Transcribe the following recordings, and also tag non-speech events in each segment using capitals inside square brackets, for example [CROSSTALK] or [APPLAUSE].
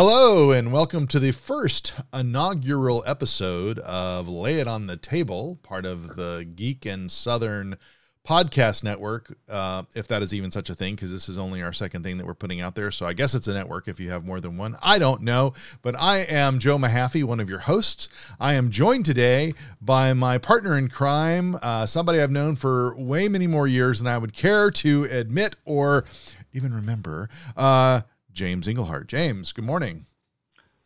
Hello, and welcome to the first inaugural episode of Lay It on the Table, part of the Geek and Southern podcast network, uh, if that is even such a thing, because this is only our second thing that we're putting out there. So I guess it's a network if you have more than one. I don't know, but I am Joe Mahaffey, one of your hosts. I am joined today by my partner in crime, uh, somebody I've known for way many more years than I would care to admit or even remember. Uh, James Engelhardt. James, good morning.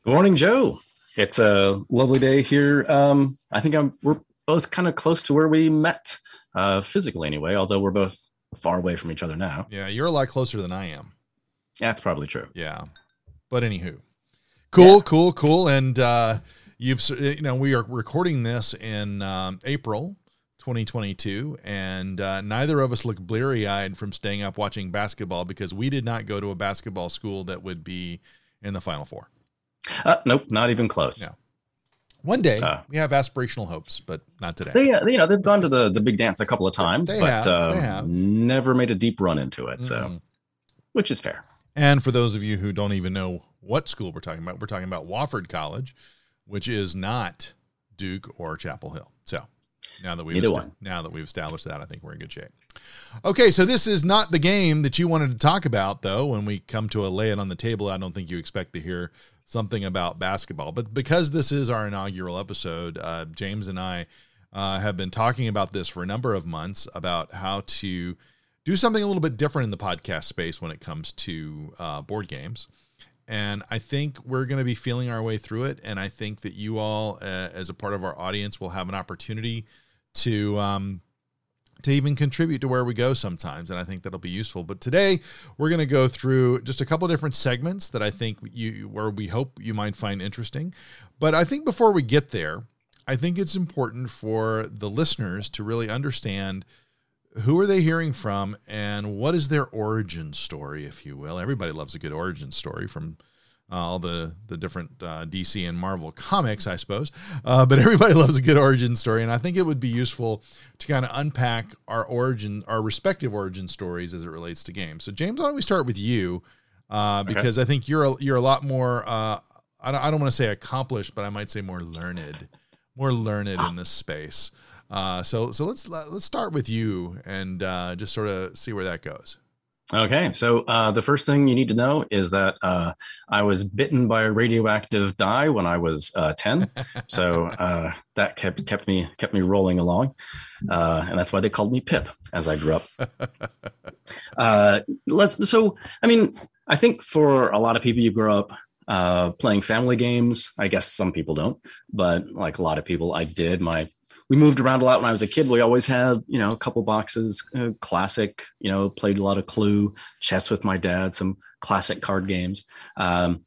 Good morning, Joe. It's a lovely day here. Um, I think I'm, we're both kind of close to where we met uh, physically, anyway. Although we're both far away from each other now. Yeah, you're a lot closer than I am. That's probably true. Yeah, but anywho, cool, yeah. cool, cool. And uh, you've you know we are recording this in um, April 2022, and uh, neither of us look bleary eyed from staying up watching basketball because we did not go to a basketball school that would be in the Final Four. Uh, nope, not even close. Yeah. One day uh, we have aspirational hopes, but not today. They, uh, you know, they've gone to the the big dance a couple of times, they but have, uh, have. never made a deep run into it. So, mm. which is fair. And for those of you who don't even know what school we're talking about, we're talking about Wofford College, which is not Duke or Chapel Hill. So now that we've est- now that we've established that, I think we're in good shape. Okay, so this is not the game that you wanted to talk about, though. When we come to a lay it on the table, I don't think you expect to hear something about basketball. But because this is our inaugural episode, uh, James and I uh, have been talking about this for a number of months about how to do something a little bit different in the podcast space when it comes to uh, board games. And I think we're going to be feeling our way through it. And I think that you all, uh, as a part of our audience, will have an opportunity to um, to even contribute to where we go sometimes and i think that'll be useful. But today we're going to go through just a couple different segments that i think you where we hope you might find interesting. But i think before we get there i think it's important for the listeners to really understand who are they hearing from and what is their origin story if you will. Everybody loves a good origin story from uh, all the the different uh, DC and Marvel comics, I suppose. Uh, but everybody [LAUGHS] loves a good origin story, and I think it would be useful to kind of unpack our origin, our respective origin stories as it relates to games. So, James, why don't we start with you? Uh, because okay. I think you're a, you're a lot more. Uh, I don't, I don't want to say accomplished, but I might say more learned, more learned in this space. Uh, so so let's let's start with you and just sort of see where that goes. Okay, so uh, the first thing you need to know is that uh, I was bitten by a radioactive die when I was uh, ten, [LAUGHS] so uh, that kept kept me kept me rolling along, uh, and that's why they called me Pip as I grew up. [LAUGHS] Uh, let's, so, I mean, I think for a lot of people, you grow up playing family games. I guess some people don't, but like a lot of people, I did. My we moved around a lot when I was a kid. We always had, you know, a couple boxes, uh, classic, you know, played a lot of Clue, chess with my dad, some classic card games. Um,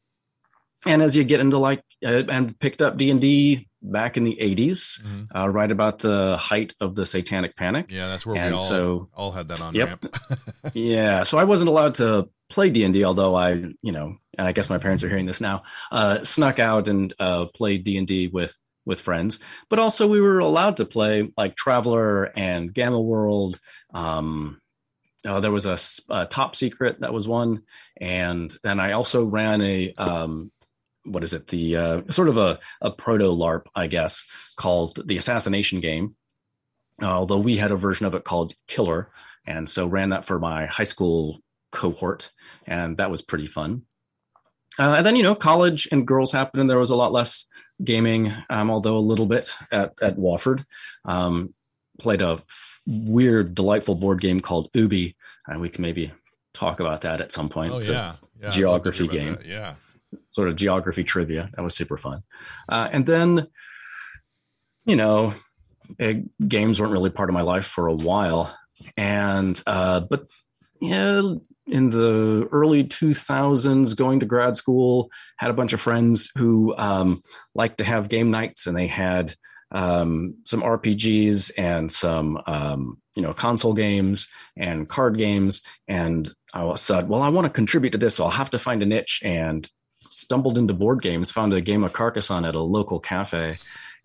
and as you get into like, uh, and picked up D and D back in the 80s, mm-hmm. uh, right about the height of the Satanic Panic. Yeah, that's where and we all, so, all had that on yep. [LAUGHS] yeah, so I wasn't allowed to play D and D, although I, you know, and I guess my parents are hearing this now, uh, snuck out and uh, played D and D with with friends, but also we were allowed to play like Traveller and Gamma World. Um, uh, there was a, a, top secret that was one, and then I also ran a um, what is it? The uh, sort of a, a proto LARP, I guess, called the Assassination Game. Although we had a version of it called Killer, and so ran that for my high school cohort, and that was pretty fun. Uh, and then you know, college and girls happened, and there was a lot less gaming, um, although a little bit at at Wofford. Um, played a f- weird, delightful board game called Ubi, and we can maybe talk about that at some point. Oh it's yeah, yeah geography game. That. Yeah, sort of geography trivia. That was super fun. Uh, and then, you know, it, games weren't really part of my life for a while, and uh, but yeah, in the early 2000s going to grad school had a bunch of friends who um, liked to have game nights and they had um, some rpgs and some um, you know console games and card games. And i said well i want to contribute to this so i'll have to find a niche and stumbled into board games found a game of carcassonne at a local cafe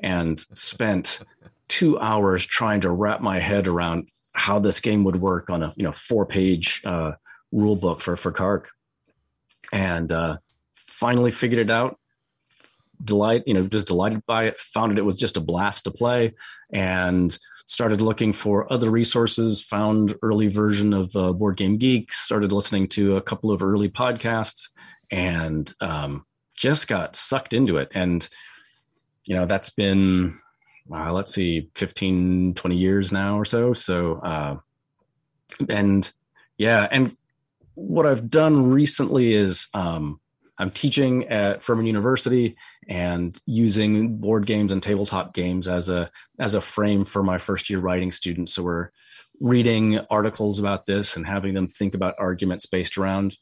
and spent two hours trying to wrap my head around how this game would work on a you know four page uh, rule book for for Carc, and uh, finally figured it out. Delight, you know, just delighted by it. Found it was just a blast to play, and started looking for other resources. Found early version of uh, Board Game Geek. Started listening to a couple of early podcasts, and um, just got sucked into it. And you know, that's been uh, let's see, 15, 20 years now or so. So, uh, and yeah, and what I've done recently is um, I'm teaching at Furman University and using board games and tabletop games as a as a frame for my first year writing students. So we're reading articles about this and having them think about arguments based around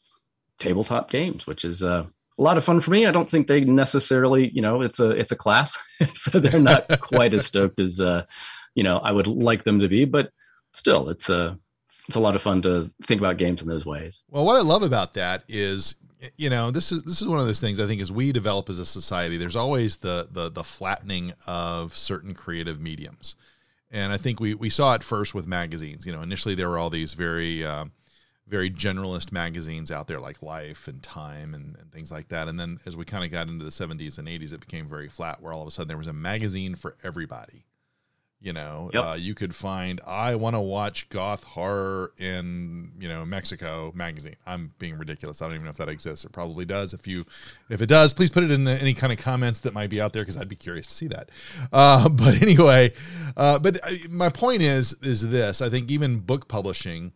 tabletop games, which is uh, a lot of fun for me. I don't think they necessarily, you know, it's a it's a class, [LAUGHS] so they're not quite as stoked as uh, you know I would like them to be. But still, it's a it's a lot of fun to think about games in those ways. Well, what I love about that is you know this is this is one of those things I think as we develop as a society, there's always the the the flattening of certain creative mediums, and I think we we saw it first with magazines. You know, initially there were all these very um, very generalist magazines out there like Life and Time and, and things like that. And then as we kind of got into the 70s and 80s, it became very flat where all of a sudden there was a magazine for everybody. You know, yep. uh, you could find, I want to watch goth horror in, you know, Mexico magazine. I'm being ridiculous. I don't even know if that exists. It probably does. If you, if it does, please put it in the, any kind of comments that might be out there because I'd be curious to see that. Uh, [LAUGHS] but anyway, uh, but uh, my point is, is this I think even book publishing,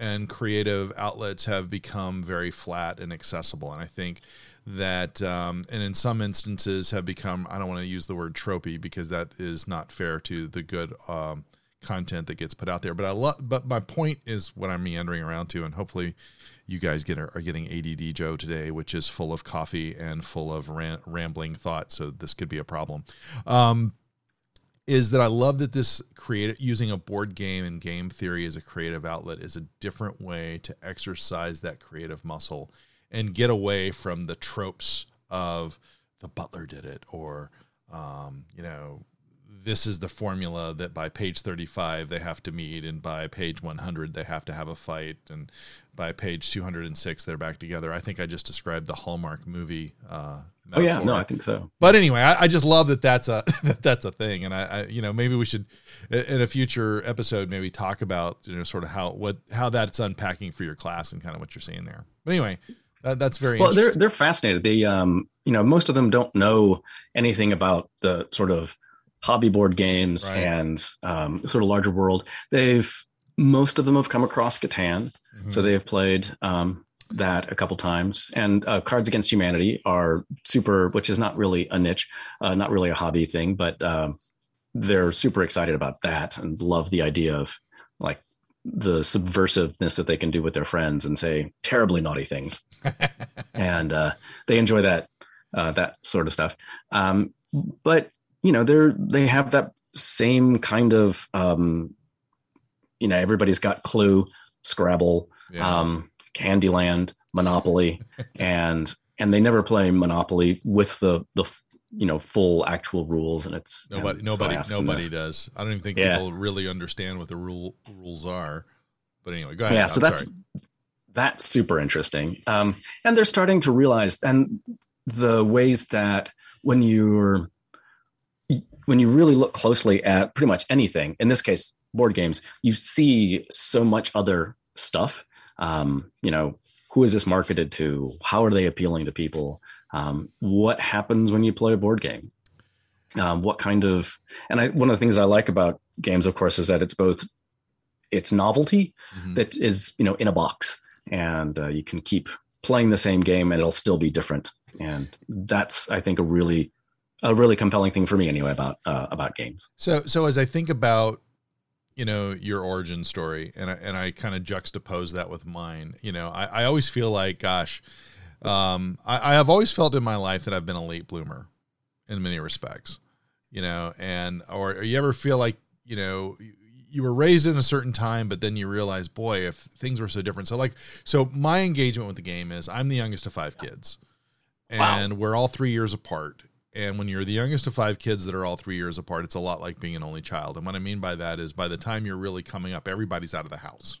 and creative outlets have become very flat and accessible. And I think that, um, and in some instances, have become, I don't want to use the word tropey because that is not fair to the good um, content that gets put out there. But I love, but my point is what I'm meandering around to, and hopefully you guys get are getting ADD Joe today, which is full of coffee and full of ran, rambling thoughts. So this could be a problem. Um, is that I love that this creative using a board game and game theory as a creative outlet is a different way to exercise that creative muscle and get away from the tropes of the butler did it or um, you know this is the formula that by page 35 they have to meet and by page 100 they have to have a fight and by page 206 they're back together. I think i just described the hallmark movie uh, oh yeah. No i think so. But anyway I, I, just love that that's a [LAUGHS] that that's a thing. And I, I, you know maybe we should in a future episode maybe talk about you know sort of how what how that's unpacking for your class and kind of what you're seeing there. But anyway that, that's very well they're they're fascinated they um you know most of them don't know anything about the sort of hobby board games right. and um, sort of larger world. They've most of them have come across Catan, mm-hmm. so they've played um, that a couple times. And uh, Cards Against Humanity are super, which is not really a niche, uh, not really a hobby thing, but uh, they're super excited about that and love the idea of like the subversiveness that they can do with their friends and say terribly naughty things. [LAUGHS] and uh, they enjoy that uh, that sort of stuff. Um, but you know they're they have that same kind of um you know everybody's got clue scrabble yeah. um candyland monopoly [LAUGHS] and and they never play monopoly with the the you know full actual rules and it's nobody and nobody nobody does i don't even think yeah. people really understand what the rule rules are but anyway go ahead yeah so that's sorry. that's super interesting um and they're starting to realize and the ways that when you're when you really look closely at pretty much anything, in this case, board games, you see so much other stuff. Um, you know, who is this marketed to? How are they appealing to people? Um, what happens when you play a board game? Um, what kind of and I, one of the things I like about games, of course, is that it's both it's novelty mm-hmm. that is you know in a box, and uh, you can keep playing the same game and it'll still be different. And that's I think a really a really compelling thing for me anyway about uh, about games. So so as I think about you know your origin story and I, and I kind of juxtapose that with mine, you know, I, I always feel like gosh, um, I, I have always felt in my life that I've been a late bloomer in many respects, you know, and or, or you ever feel like you know you were raised in a certain time, but then you realize, boy, if things were so different. So like, so my engagement with the game is I'm the youngest of five kids, and wow. we're all three years apart. And when you're the youngest of five kids that are all three years apart, it's a lot like being an only child. And what I mean by that is by the time you're really coming up, everybody's out of the house.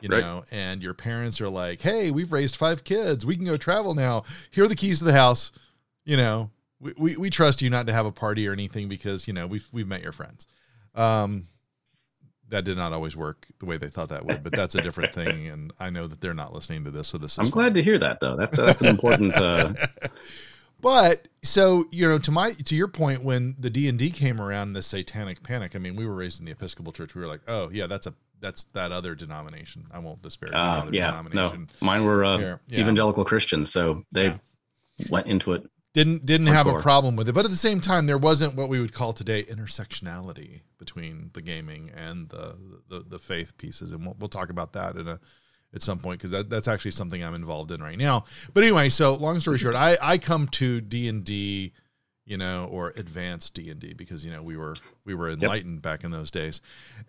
You right. know, and your parents are like, "Hey, we've raised five kids. We can go travel now. Here are the keys to the house." You know, we, we, we trust you not to have a party or anything because you know we've we've met your friends. Um, that did not always work the way they thought that would, but that's a different [LAUGHS] thing. And I know that they're not listening to this, so this is. I'm fun. glad to hear that, though. That's that's an important. Uh... [LAUGHS] but so you know, to my to your point, when the D and D came around, the Satanic Panic. I mean, we were raised in the Episcopal Church. We were like, oh yeah, that's a that's that other denomination. I won't disparage. Uh, yeah, no, mine were uh, yeah. evangelical Christians, so they yeah. went into it didn't didn't have a problem with it but at the same time there wasn't what we would call today intersectionality between the gaming and the the, the faith pieces and we'll, we'll talk about that in a at some point because that, that's actually something i'm involved in right now but anyway so long story short i i come to d&d you know or advanced d&d because you know we were we were enlightened yep. back in those days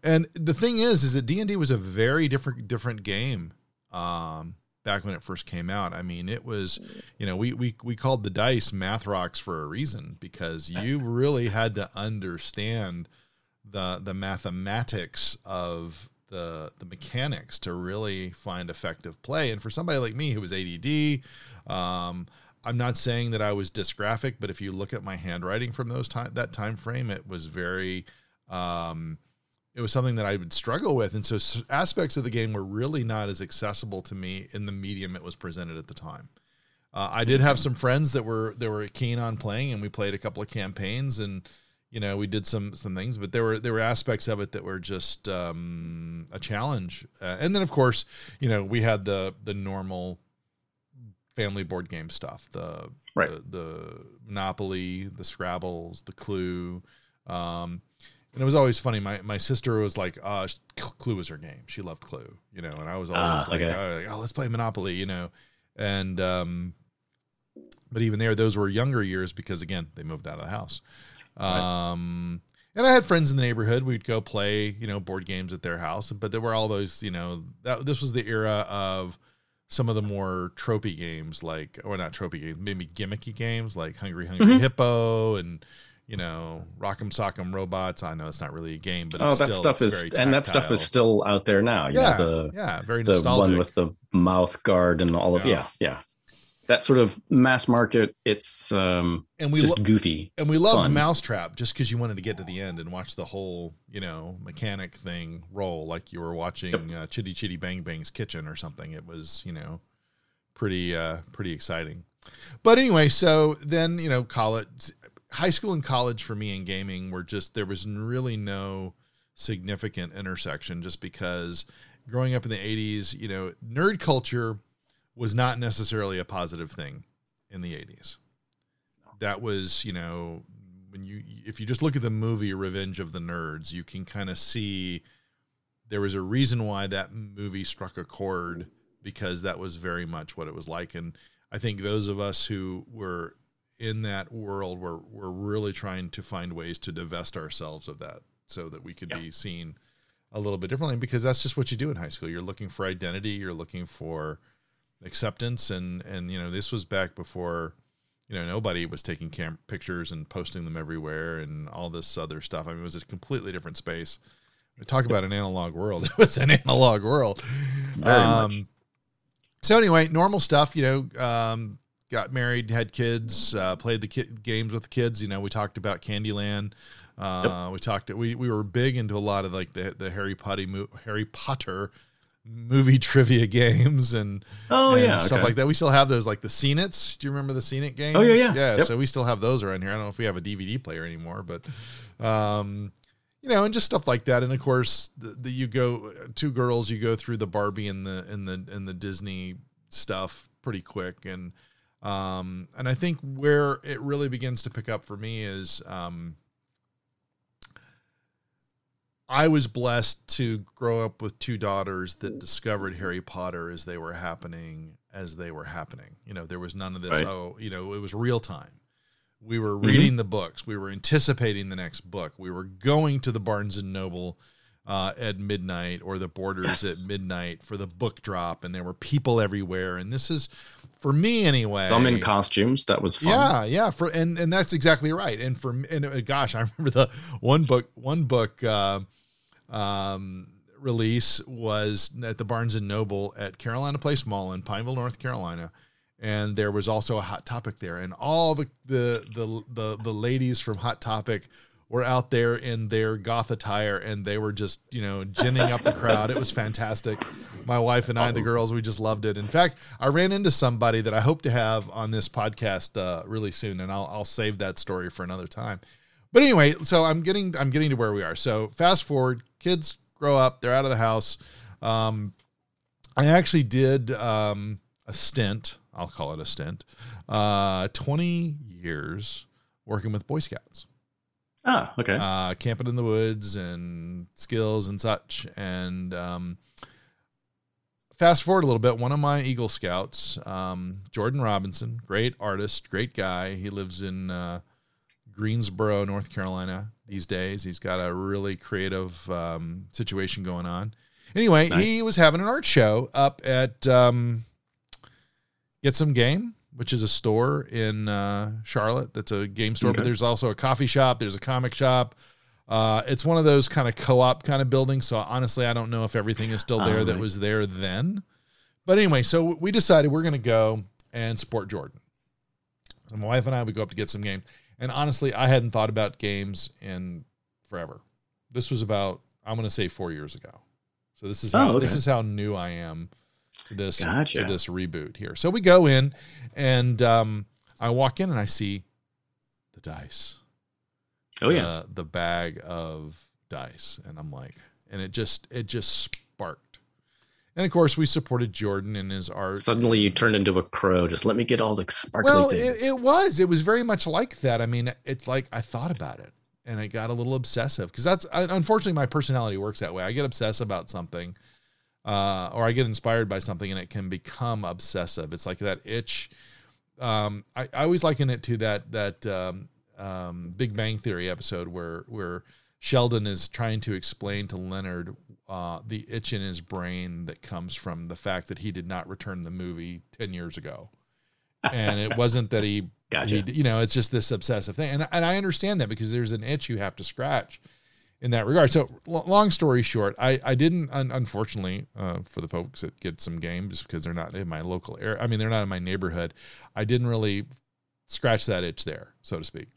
and the thing is is that d&d was a very different different game um back when it first came out. I mean, it was, you know, we we we called the dice math rocks for a reason because [LAUGHS] you really had to understand the the mathematics of the the mechanics to really find effective play. And for somebody like me who was ADD, um, I'm not saying that I was dysgraphic, but if you look at my handwriting from those time that time frame, it was very um, it was something that I would struggle with. And so aspects of the game were really not as accessible to me in the medium it was presented at the time. Uh, I did have some friends that were that were keen on playing, and we played a couple of campaigns, and you know we did some some things. But there were there were aspects of it that were just um, a challenge. Uh, and then of course, you know, we had the the normal family board game stuff, the right. the, the Monopoly, the Scrabbles, the Clue. Um, and it was always funny. My my sister was like, uh, Clue was her game. She loved Clue, you know, and I was always uh, like, okay. oh, let's play Monopoly, you know, and um, but even there, those were younger years because again, they moved out of the house. Right. Um, and I had friends in the neighborhood. We'd go play, you know, board games at their house, but there were all those, you know, that this was the era of some of the more tropey games, like or not tropey games, maybe gimmicky games like Hungry Hungry mm-hmm. Hippo and you know, Rock'em Sock'em Robots. I know it's not really a game, but oh, that still, stuff is and that stuff is still out there now. You yeah, know, the, yeah, very the nostalgic. one with the mouth guard and all of yeah, yeah. That sort of mass market. It's um and we just lo- goofy and we loved fun. Mousetrap just because you wanted to get to the end and watch the whole you know mechanic thing roll like you were watching yep. uh, Chitty Chitty Bang Bang's kitchen or something. It was you know pretty uh pretty exciting. But anyway, so then you know college high school and college for me in gaming were just there was really no significant intersection just because growing up in the 80s, you know, nerd culture was not necessarily a positive thing in the 80s. That was, you know, when you if you just look at the movie Revenge of the Nerds, you can kind of see there was a reason why that movie struck a chord because that was very much what it was like and I think those of us who were in that world were we're really trying to find ways to divest ourselves of that so that we could yeah. be seen a little bit differently because that's just what you do in high school you're looking for identity you're looking for acceptance and and you know this was back before you know nobody was taking cam- pictures and posting them everywhere and all this other stuff i mean it was a completely different space talk about an analog world [LAUGHS] it was an analog world Very um, much. so anyway normal stuff you know um, got married, had kids, uh, played the ki- games with the kids. You know, we talked about Candyland. Uh, yep. We talked. We we were big into a lot of like the the Harry Potter Harry Potter movie [LAUGHS] trivia games and oh and yeah stuff okay. like that. We still have those like the Scene Its. Do you remember the Scene It games? Oh yeah yeah yeah. Yep. So we still have those around here. I don't know if we have a DVD player anymore, but um, you know, and just stuff like that. And of course, the, the you go two girls, you go through the Barbie and the and the and the Disney stuff pretty quick and um, and I think where it really begins to pick up for me is um, I was blessed to grow up with two daughters that discovered Harry Potter as they were happening, as they were happening. You know, there was none of this, right. oh, you know, it was real time. We were mm-hmm. reading mm-hmm. the books, we were anticipating the next book, we were going to the Barnes and Noble uh, at midnight or the borders yes. at midnight for the book drop, and there were people everywhere. And this is, for me anyway, some in costumes. That was fun. Yeah, yeah. For and and that's exactly right. And for and uh, gosh, I remember the one book, one book. Uh, um, release was at the Barnes and Noble at Carolina Place Mall in Pineville, North Carolina. And there was also a Hot Topic there, and all the the the the, the ladies from Hot Topic were out there in their goth attire, and they were just you know ginning up the crowd. It was fantastic. My wife and I, the girls, we just loved it. In fact, I ran into somebody that I hope to have on this podcast uh, really soon, and I'll I'll save that story for another time. But anyway, so I'm getting I'm getting to where we are. So fast forward, kids grow up, they're out of the house. Um, I actually did um, a stint. I'll call it a stint. Uh, 20 years working with Boy Scouts. Ah, okay. Uh, camping in the woods and skills and such. And um, fast forward a little bit, one of my Eagle Scouts, um, Jordan Robinson, great artist, great guy. He lives in uh, Greensboro, North Carolina these days. He's got a really creative um, situation going on. Anyway, nice. he was having an art show up at um, Get Some Game, which is a store in uh, Charlotte. That's a game store, okay. but there's also a coffee shop. There's a comic shop. Uh, it's one of those kind of co-op kind of buildings. So honestly, I don't know if everything is still there oh, that right. was there then. But anyway, so we decided we're going to go and support Jordan. And my wife and I would go up to get some game. And honestly, I hadn't thought about games in forever. This was about I'm going to say four years ago. So this is how, oh, okay. this is how new I am to this gotcha. to this reboot here. So we go in, and um, I walk in and I see the dice. Oh yeah, uh, the bag of dice, and I'm like, and it just it just sparked and of course, we supported Jordan in his art. Suddenly, you turned into a crow. Just let me get all the sparkly well, things. It, it was. It was very much like that. I mean, it's like I thought about it and I got a little obsessive because that's unfortunately my personality works that way. I get obsessed about something, uh, or I get inspired by something, and it can become obsessive. It's like that itch. Um, I, I, always liken it to that that um, um, Big Bang Theory episode where where Sheldon is trying to explain to Leonard uh, the itch in his brain that comes from the fact that he did not return the movie 10 years ago. And it wasn't that he, [LAUGHS] gotcha. he, you know, it's just this obsessive thing. And, and I understand that because there's an itch you have to scratch in that regard. So, l- long story short, I, I didn't, un- unfortunately, uh, for the folks that get some games because they're not in my local area, I mean, they're not in my neighborhood, I didn't really scratch that itch there, so to speak.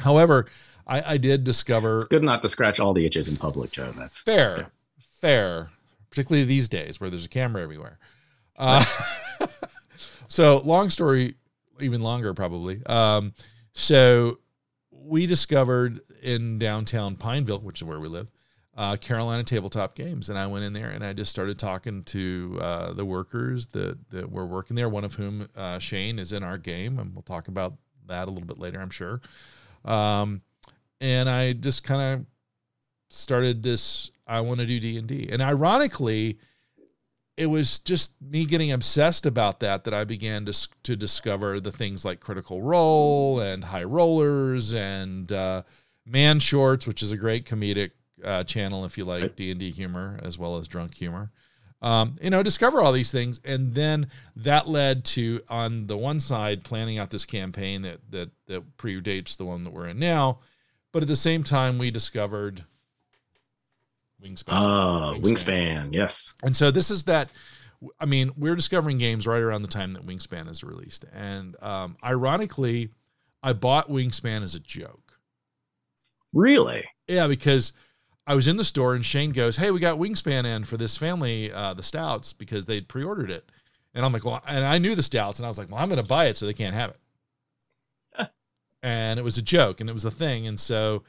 However, I, I did discover. It's good not to scratch all the itches in public, Joe. That's fair, yeah. fair, particularly these days where there's a camera everywhere. Uh, [LAUGHS] so, long story, even longer probably. Um, so, we discovered in downtown Pineville, which is where we live, uh, Carolina Tabletop Games, and I went in there and I just started talking to uh, the workers that that were working there. One of whom, uh, Shane, is in our game, and we'll talk about that a little bit later, I'm sure. Um, and I just kind of started this. I want to do D and D, and ironically, it was just me getting obsessed about that that I began to to discover the things like Critical Role and High Rollers and uh, Man Shorts, which is a great comedic uh, channel if you like D and D humor as well as drunk humor. Um, you know, discover all these things, and then that led to on the one side planning out this campaign that that that predates the one that we're in now, but at the same time, we discovered Wingspan. Oh, Wingspan. Wingspan. Yes. And so this is that. I mean, we're discovering games right around the time that Wingspan is released, and um, ironically, I bought Wingspan as a joke. Really? Yeah, because I was in the store and Shane goes, "Hey, we got Wingspan in for this family, uh, the Stouts, because they'd pre-ordered it." And I'm like, "Well," and I knew the Stouts, and I was like, "Well, I'm going to buy it so they can't have it." And it was a joke and it was a thing. And so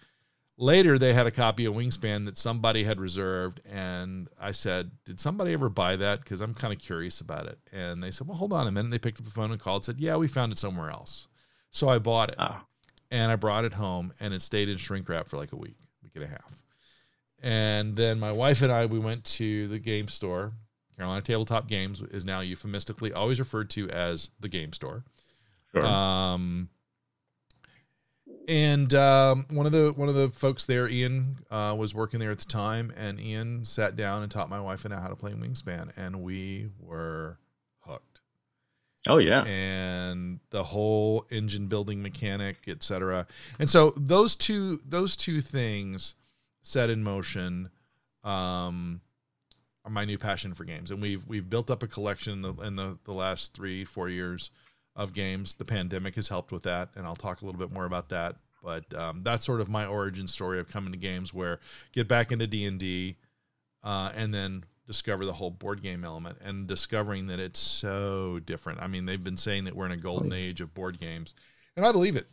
later they had a copy of Wingspan that somebody had reserved. And I said, Did somebody ever buy that? Because I'm kind of curious about it. And they said, Well, hold on a minute. They picked up the phone and called and said, Yeah, we found it somewhere else. So I bought it oh. and I brought it home and it stayed in shrink wrap for like a week, week and a half. And then my wife and I, we went to the game store. Carolina Tabletop Games is now euphemistically always referred to as the game store. Sure. Um, and um, one of the one of the folks there, Ian, uh, was working there at the time, and Ian sat down and taught my wife and I how to play Wingspan, and we were hooked. Oh yeah, and the whole engine building mechanic, etc. And so those two those two things set in motion um, my new passion for games, and we've we've built up a collection in the in the, the last three four years of games. The pandemic has helped with that, and I'll talk a little bit more about that. But um, that's sort of my origin story of coming to games, where get back into D and D, uh, and then discover the whole board game element and discovering that it's so different. I mean, they've been saying that we're in a golden age of board games, and I believe it.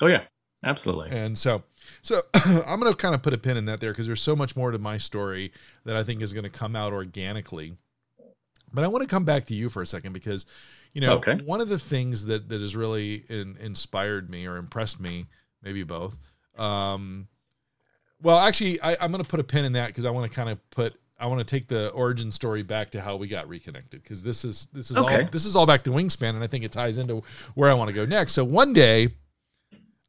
Oh yeah, absolutely. And so, so [CLEARS THROAT] I'm going to kind of put a pin in that there because there's so much more to my story that I think is going to come out organically. But I want to come back to you for a second because, you know, okay. one of the things that that has really in, inspired me or impressed me, maybe both. Um, well, actually, I, I'm going to put a pin in that because I want to kind of put I want to take the origin story back to how we got reconnected because this is this is okay. all this is all back to Wingspan, and I think it ties into where I want to go next. So one day,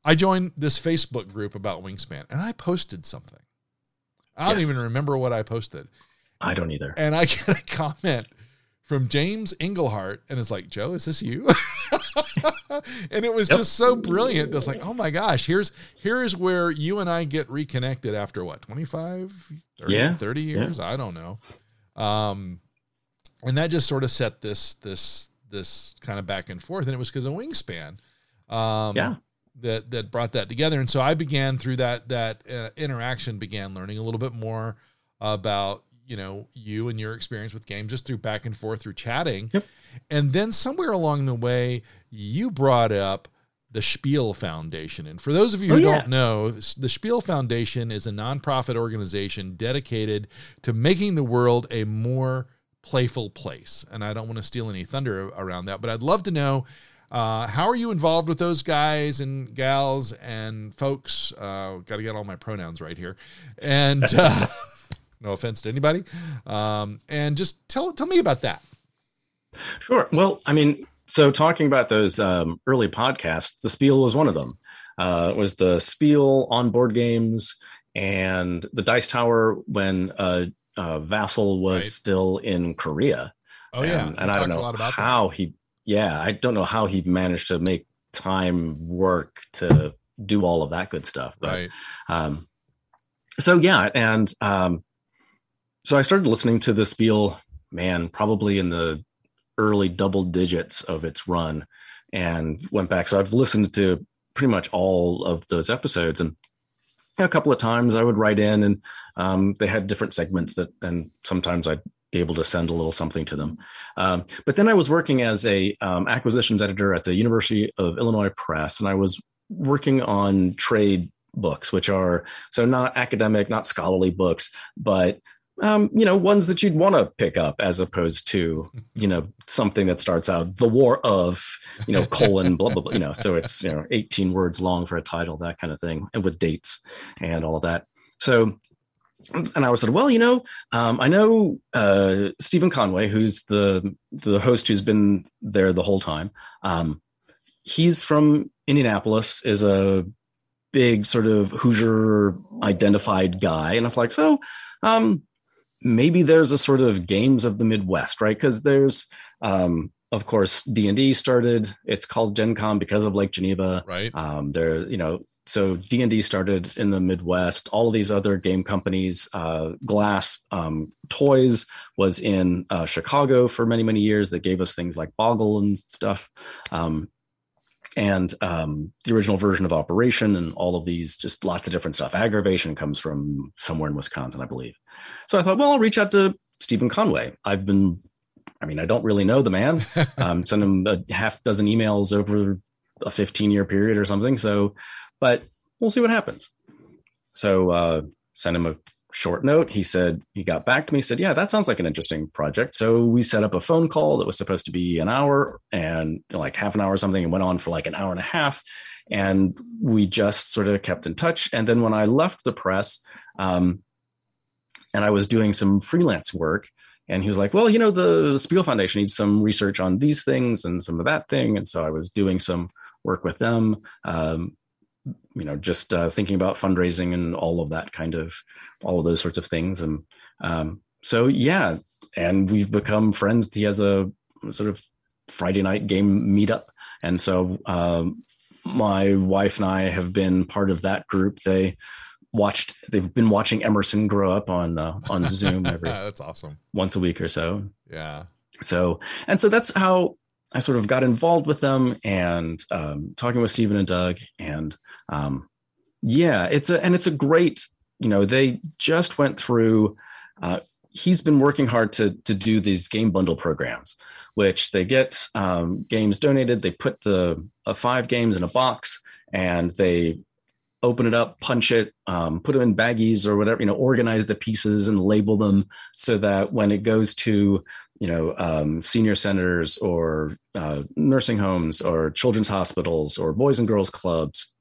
I joined this Facebook group about Wingspan, and I posted something. I don't even remember what I posted. I don't either. And I get a comment from James Engelhardt, and it's like, Joe, is this you? [LAUGHS] and it was yep. just so brilliant. That's like, oh my gosh, here's here is where you and I get reconnected after what 25, 30, yeah. 30 years? Yeah. I don't know. Um, and that just sort of set this this this kind of back and forth, and it was because of Wingspan. Um, yeah. That, that brought that together, and so I began through that that uh, interaction began learning a little bit more about you know you and your experience with games just through back and forth through chatting yep. and then somewhere along the way you brought up the Spiel Foundation. And for those of you who oh, yeah. don't know, the Spiel Foundation is a nonprofit organization dedicated to making the world a more playful place. And I don't want to steal any thunder around that, but I'd love to know uh, how are you involved with those guys and gals and folks? Uh, Got to get all my pronouns right here. And [LAUGHS] uh, no offense to anybody. Um, and just tell tell me about that. Sure. Well, I mean, so talking about those um, early podcasts, the Spiel was one of them. Uh, it was the Spiel on board games and the Dice Tower when uh, uh, Vasel was right. still in Korea. Oh yeah, and, and I don't know how that. he. Yeah, I don't know how he managed to make time work to do all of that good stuff. But, right. Um, so yeah, and um, so I started listening to the Spiel, man, probably in the early double digits of its run, and went back. So I've listened to pretty much all of those episodes, and a couple of times I would write in, and um, they had different segments that, and sometimes I'd be able to send a little something to them. Um, but then I was working as a um, acquisitions editor at the University of Illinois Press, and I was working on trade books, which are so not academic, not scholarly books, but um, you know, ones that you'd want to pick up as opposed to, you know, something that starts out the war of, you know, colon, blah, blah, blah, you know, so it's, you know, 18 words long for a title, that kind of thing, and with dates and all of that. So, and I was said, well, you know, um, I know uh, Stephen Conway, who's the the host who's been there the whole time. Um, he's from Indianapolis, is a big sort of Hoosier identified guy, and I was like, so um, maybe there's a sort of games of the Midwest, right? Because there's, um, of course, D and D started. It's called Gen Con because of Lake Geneva, right? Um, there, you know, so D and D started in the Midwest. All of these other game companies, uh, Glass um, Toys was in uh, Chicago for many many years. That gave us things like Boggle and stuff. Um, and um, the original version of Operation and all of these, just lots of different stuff. Aggravation comes from somewhere in Wisconsin, I believe. So I thought, well, I'll reach out to Stephen Conway. I've been, I mean, I don't really know the man. [LAUGHS] um, send him a half dozen emails over a 15 year period or something. So, but we'll see what happens. So, uh, send him a short note. He said, he got back to me, said, Yeah, that sounds like an interesting project. So we set up a phone call that was supposed to be an hour and like half an hour or something and went on for like an hour and a half. And we just sort of kept in touch. And then when I left the press, um, and I was doing some freelance work. And he was like, Well, you know, the Spiel Foundation needs some research on these things and some of that thing. And so I was doing some work with them, um, you know, just uh, thinking about fundraising and all of that kind of, all of those sorts of things. And um, so, yeah. And we've become friends. He has a sort of Friday night game meetup. And so um, my wife and I have been part of that group. They, watched they've been watching Emerson grow up on uh, on Zoom every [LAUGHS] that's awesome once a week or so. Yeah. So and so that's how I sort of got involved with them and um, talking with Stephen and Doug and um, yeah, it's a and it's a great you know they just went through. Uh, he's been working hard to to do these game bundle programs, which they get um, games donated. They put the uh, five games in a box and they open it up, punch it, um, put them in baggies or whatever, you know, organize the pieces and label them so that when it goes to, you know, um, senior centers or uh, nursing homes or children's hospitals or boys and girls clubs,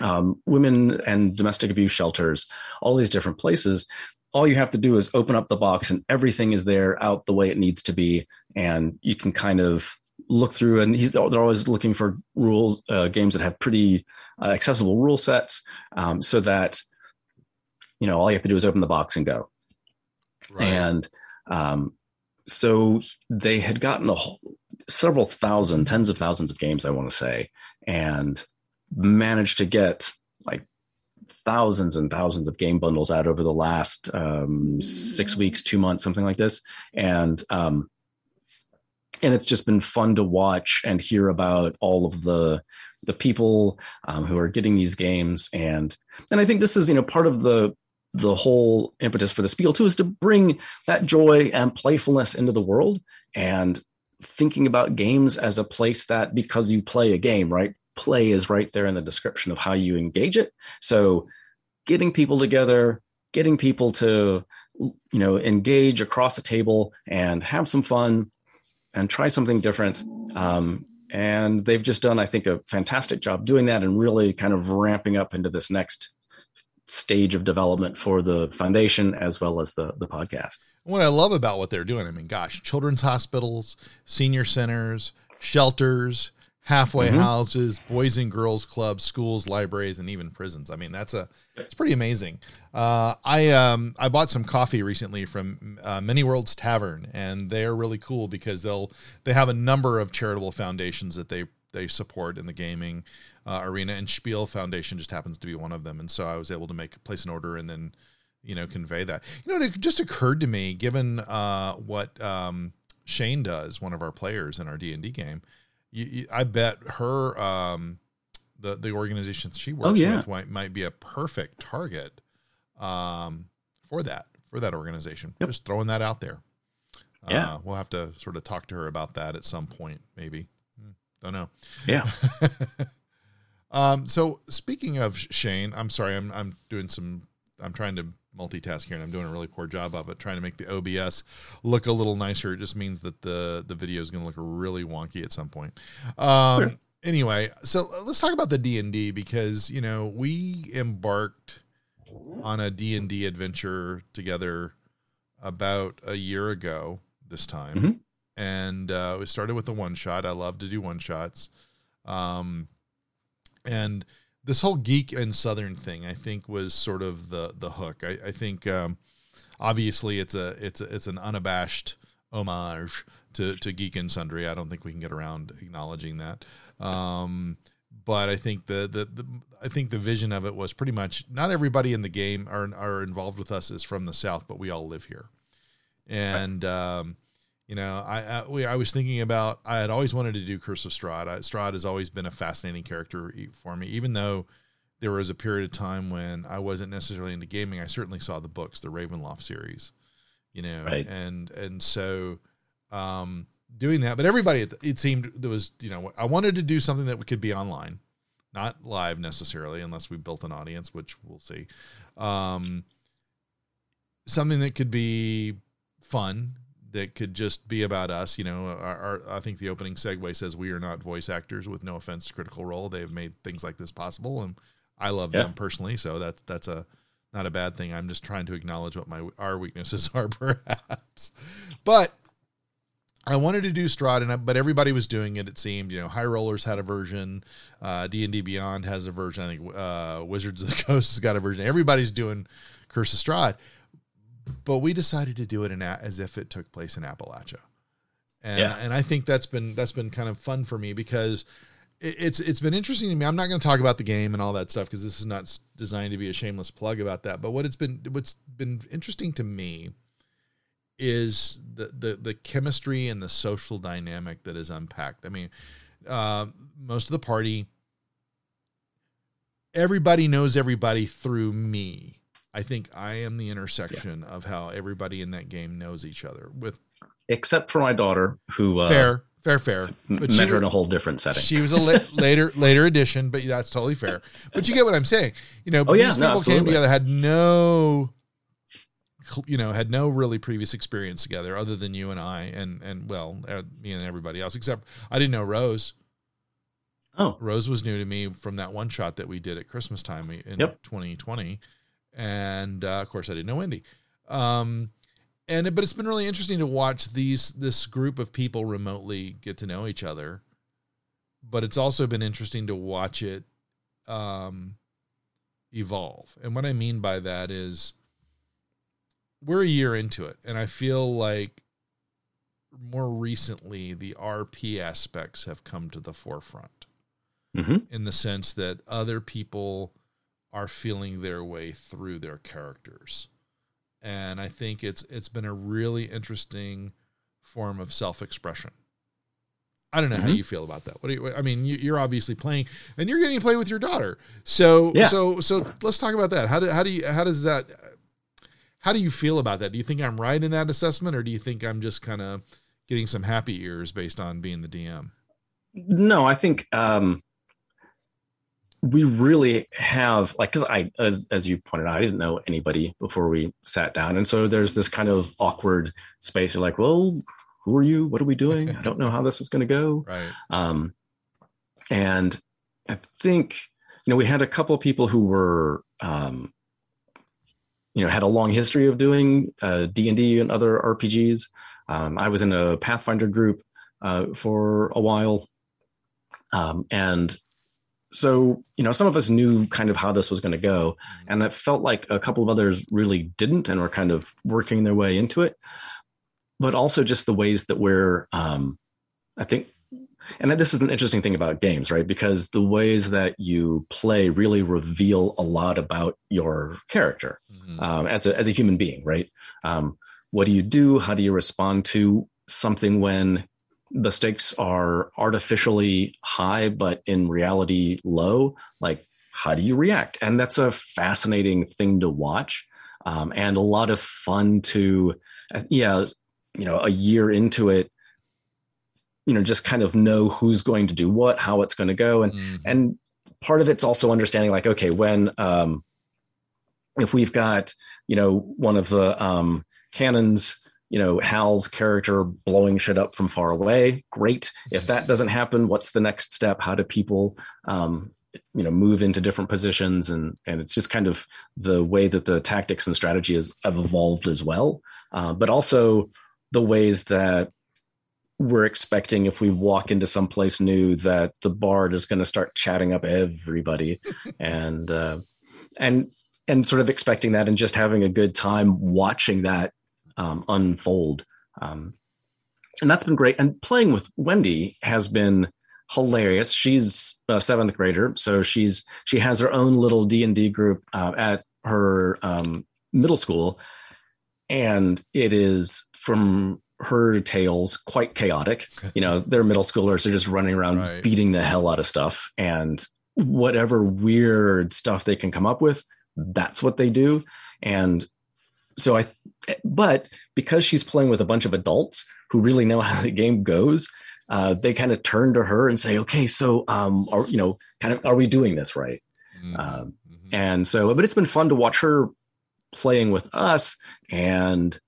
um, women and domestic abuse shelters, all these different places, all you have to do is open up the box and everything is there out the way it needs to be. And you can kind of look through and he's they're always looking for rules uh, games that have pretty uh, accessible rule sets um, so that you know all you have to do is open the box and go right. and um, so they had gotten a whole, several thousand tens of thousands of games i want to say and managed to get like thousands and thousands of game bundles out over the last um, six weeks two months something like this and um, and it's just been fun to watch and hear about all of the the people um, who are getting these games. And and I think this is you know part of the the whole impetus for the Spiel too is to bring that joy and playfulness into the world and thinking about games as a place that because you play a game right play is right there in the description of how you engage it. So getting people together getting people to you know engage across the table and have some fun and try something different. Um, and they've just done, I think, a fantastic job doing that and really kind of ramping up into this next stage of development for the foundation as well as the the podcast. What I love about what they're doing, I mean, gosh, children's hospitals, senior centers, shelters, halfway mm-hmm. houses, boys and girls clubs, schools, libraries, and even prisons. I mean, that's a it's pretty amazing. Uh, I um I bought some coffee recently from uh, Many Worlds Tavern, and they're really cool because they'll they have a number of charitable foundations that they they support in the gaming uh, arena, and Spiel Foundation just happens to be one of them. And so I was able to make place an order and then you know convey that. You know, it just occurred to me, given uh, what um, Shane does, one of our players in our D and D game you, you, I bet her um, the the organizations she works oh, yeah. with might, might be a perfect target um, for that for that organization. Yep. Just throwing that out there. Yeah, uh, we'll have to sort of talk to her about that at some point, maybe. Hmm, don't know. Yeah. [LAUGHS] um. So speaking of Shane, I'm sorry. I'm I'm doing some. I'm trying to multitask here and I'm doing a really poor job of it. Trying to make the OBS look a little nicer. It just means that the the video is going to look really wonky at some point. Um, sure. Anyway, so let's talk about the D and D because you know we embarked on a D and D adventure together about a year ago this time, mm-hmm. and uh, we started with a one shot. I love to do one shots, um, and this whole geek and southern thing i think was sort of the the hook. I, I think um, obviously it's a it's a, it's an unabashed homage to to geek and sundry. I don't think we can get around acknowledging that. Um, but i think the, the the i think the vision of it was pretty much not everybody in the game are are involved with us is from the south but we all live here. And um, you know, I I, we, I, was thinking about I had always wanted to do Curse of Strahd. Strahd has always been a fascinating character for me, even though there was a period of time when I wasn't necessarily into gaming. I certainly saw the books, the Ravenloft series, you know, right. and and so um, doing that. But everybody, it seemed there was, you know, I wanted to do something that could be online, not live necessarily, unless we built an audience, which we'll see. Um, something that could be fun that could just be about us. You know, our, our, I think the opening segue says we are not voice actors. With no offense to Critical Role, they've made things like this possible, and I love yeah. them personally. So that's that's a not a bad thing. I'm just trying to acknowledge what my our weaknesses [LAUGHS] are, perhaps. But I wanted to do Strahd, and I, but everybody was doing it. It seemed, you know, High Rollers had a version, uh, D and D Beyond has a version. I think uh, Wizards of the [LAUGHS] Coast has got a version. Everybody's doing Curse of Strahd but we decided to do it in as if it took place in Appalachia. And, yeah. and I think that's been that's been kind of fun for me because it's it's been interesting to me. I'm not going to talk about the game and all that stuff because this is not designed to be a shameless plug about that. But what it's been what's been interesting to me is the the the chemistry and the social dynamic that is unpacked. I mean, uh, most of the party, everybody knows everybody through me. I think I am the intersection yes. of how everybody in that game knows each other. With except for my daughter, who uh, fair fair, fair. But met her in a whole different setting. She was a la- [LAUGHS] later later addition, but that's totally fair. But you get what I'm saying. You know, oh, these yeah, people no, came together, had no, you know, had no really previous experience together other than you and I, and and well, uh, me and everybody else. Except I didn't know Rose. Oh, Rose was new to me from that one shot that we did at Christmas time in yep. 2020, and uh, of course I didn't know Wendy. Um, and but it's been really interesting to watch these this group of people remotely get to know each other but it's also been interesting to watch it um, evolve and what i mean by that is we're a year into it and i feel like more recently the rp aspects have come to the forefront mm-hmm. in the sense that other people are feeling their way through their characters and I think it's it's been a really interesting form of self-expression. I don't know mm-hmm. how you feel about that. What do you, I mean, you, are obviously playing, and you're getting to play with your daughter. So, yeah. so, so let's talk about that. How do, how do you, how does that, how do you feel about that? Do you think I'm right in that assessment, or do you think I'm just kind of getting some happy ears based on being the DM? No, I think um, we really have like because i as, as you pointed out i didn't know anybody before we sat down. And so there's this kind of awkward space. You're like well who are you? What are we doing? I don't know how this is going to go. Right. Um and i think you know we had a couple of people who were um you know had a long history of doing uh, d&d and other rpgs um, i was in a pathfinder group uh, for a while. Um, and so you know some of us knew kind of how this was going to go mm-hmm. and it felt like a couple of others really didn't and were kind of working their way into it but also just the ways that we're um, i think and this is an interesting thing about games right because the ways that you play really reveal a lot about your character mm-hmm. um, as, a, as a human being right um, what do you do how do you respond to something when the stakes are artificially high, but in reality low. Like, how do you react? And that's a fascinating thing to watch um, and a lot of fun to, yeah, you know, a year into it, you know, just kind of know who's going to do what, how it's going to go. And, mm. and part of it's also understanding like, okay, when, um, if we've got, you know, one of the um, cannons you know hal's character blowing shit up from far away. Great. If that doesn't happen what's the next step? How do people um, you know move into different positions? And and it's just kind of the way that the tactics and strategy has have evolved as well. Uh, but also the ways that we're expecting if we walk into some place new that the bard is going to start chatting up everybody. [LAUGHS] And uh, and and sort of expecting that and just having a good time watching that um, unfold. Um, and that's been great. And playing with Wendy has been hilarious. She's a seventh grader, so she's she has her own little D and D group uh, at her um, middle school, and it is from her tales quite chaotic. You know, their middle schoolers are just running around right. beating the hell out of stuff, and whatever weird stuff they can come up with, that's what they do. And so I, but because she's playing with a bunch of adults who really know how the game goes, uh, they kind of turn to her and say, "Okay, so um, are you know, kind of, are we doing this right?" Mm-hmm. Um, mm-hmm. and so, but it's been fun to watch her playing with us and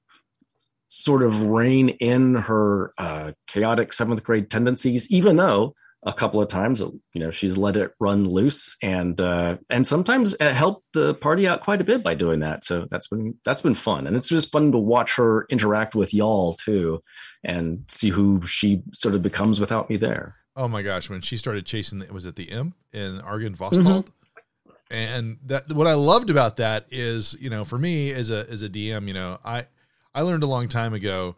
sort of rein in her uh, chaotic seventh grade tendencies, even though a couple of times. You know, she's let it run loose, and uh, and sometimes it helped the party out quite a bit by doing that. So that's been that's been fun, and it's just fun to watch her interact with y'all too, and see who she sort of becomes without me there. Oh my gosh, when she started chasing, the, was it the imp in Argynvostholt? Mm-hmm. And that what I loved about that is, you know, for me as a as a DM, you know, I I learned a long time ago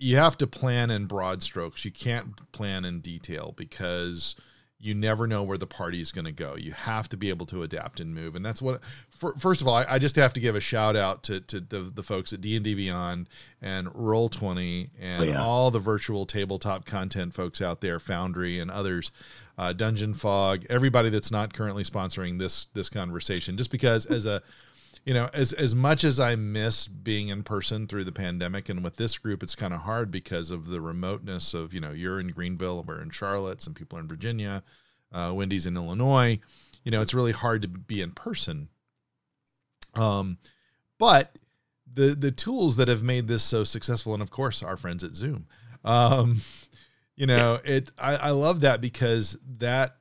you have to plan in broad strokes. You can't plan in detail because you never know where the party is going to go. You have to be able to adapt and move, and that's what. For, first of all, I, I, just have to give a shout out to to the, the folks at D and D Beyond and Roll Twenty and oh, yeah. all the virtual tabletop content folks out there, Foundry and others, uh, DungeonFog, everybody that's not currently sponsoring this this conversation. Just because as a you know, as as much as I miss being in person through the pandemic, and with this group, it's kind of hard because of the remoteness of you know you're in Greenville, we're in Charlotte, some people are in Virginia, uh, Wendy's in Illinois. You know, it's really hard to be in person. Um, but the the tools that have made this so successful, and of course, our friends at Zoom. Um, you know, yes. it I, I love that because that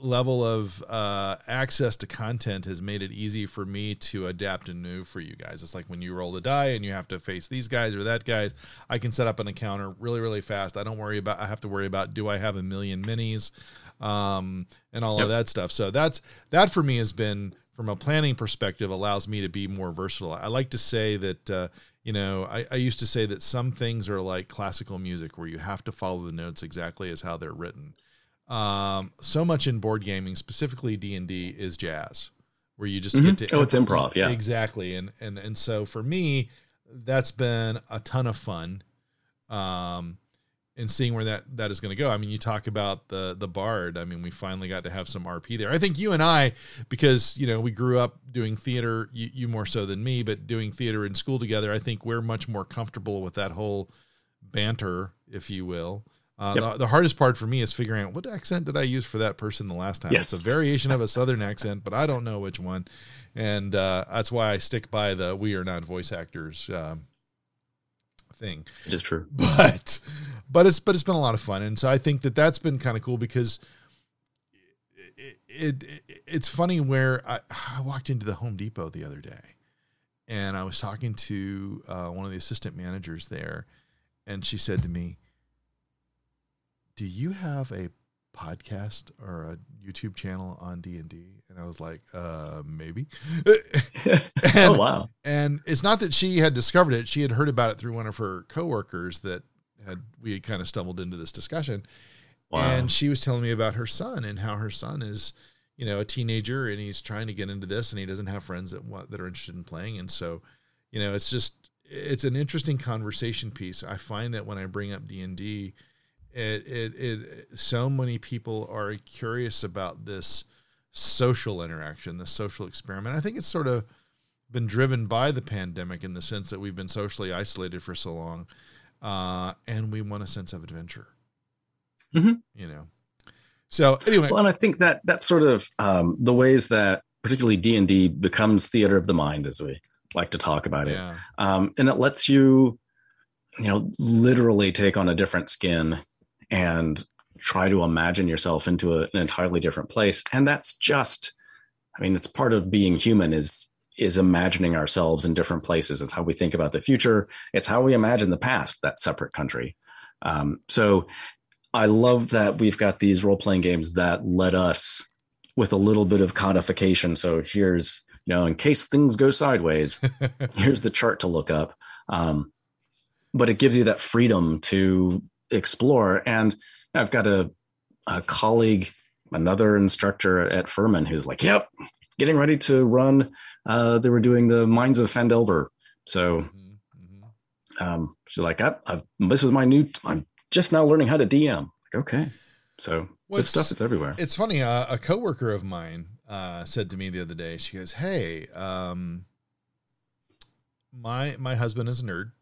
level of uh, access to content has made it easy for me to adapt and move for you guys. It's like when you roll the die and you have to face these guys or that guys, I can set up an encounter really, really fast. I don't worry about, I have to worry about, do I have a million minis um, and all yep. of that stuff. So that's, that for me has been, from a planning perspective, allows me to be more versatile. I like to say that, uh, you know, I, I used to say that some things are like classical music where you have to follow the notes exactly as how they're written um, so much in board gaming, specifically D and D, is jazz, where you just mm-hmm. get to oh, it's improv, yeah, exactly. And and and so for me, that's been a ton of fun, um, and seeing where that that is going to go. I mean, you talk about the the bard. I mean, we finally got to have some RP there. I think you and I, because you know we grew up doing theater, you, you more so than me, but doing theater in school together. I think we're much more comfortable with that whole banter, if you will. Uh, yep. the, the, hardest part for me is figuring out what accent did I use for that person the last time. Yes. It's a variation of a southern accent, but I don't know which one, and uh, that's why I stick by the "we are not voice actors" um, thing. It is true, [LAUGHS] but but it's but it's been a lot of fun, and so I think that that's been kind of cool because it, it, it, it's funny where I, I walked into the Home Depot the other day, and I was talking to uh, one of the assistant managers there, and she said to me do you have a podcast or a YouTube channel on D and D? And I was like, uh, maybe. [LAUGHS] and, oh wow! And it's not that she had discovered it; she had heard about it through one of her coworkers that had we had kind of stumbled into this discussion. Wow. And she was telling me about her son and how her son is, you know, a teenager and he's trying to get into this and he doesn't have friends that want that are interested in playing. And so, you know, it's just it's an interesting conversation piece. I find that when I bring up D and D it, it, it, so many people are curious about this social interaction, this social experiment. I think it's sort of been driven by the pandemic in the sense that we've been socially isolated for so long, uh, and we want a sense of adventure. Mm-hmm. You know. So anyway, well, and I think that that's sort of um, the ways that particularly D and D becomes theater of the mind, as we like to talk about it, yeah. um, and it lets you, you know, literally take on a different skin and try to imagine yourself into a, an entirely different place. And that's just i mean it's part of being human is is imagining ourselves in different places. It's how we think about the future. It's how we imagine the past that separate country. Um, so i love that we've got these role-playing games that let us with a little bit of codification so here's you know in case things go sideways [LAUGHS] here's the chart to look up. Um, but it gives you that freedom to explore. And I've got a, a colleague, another instructor at Furman, who's like, "Yep, getting ready to run." Uh, they were doing the Mines of Phandelver, so mm-hmm. um, she's like, I, I've, "This is my new. I'm just now learning how to DM." Like, okay, so well, this stuff is everywhere. It's funny. Uh, a coworker of mine uh, said to me the other day. She goes, "Hey, um, my my husband is a nerd."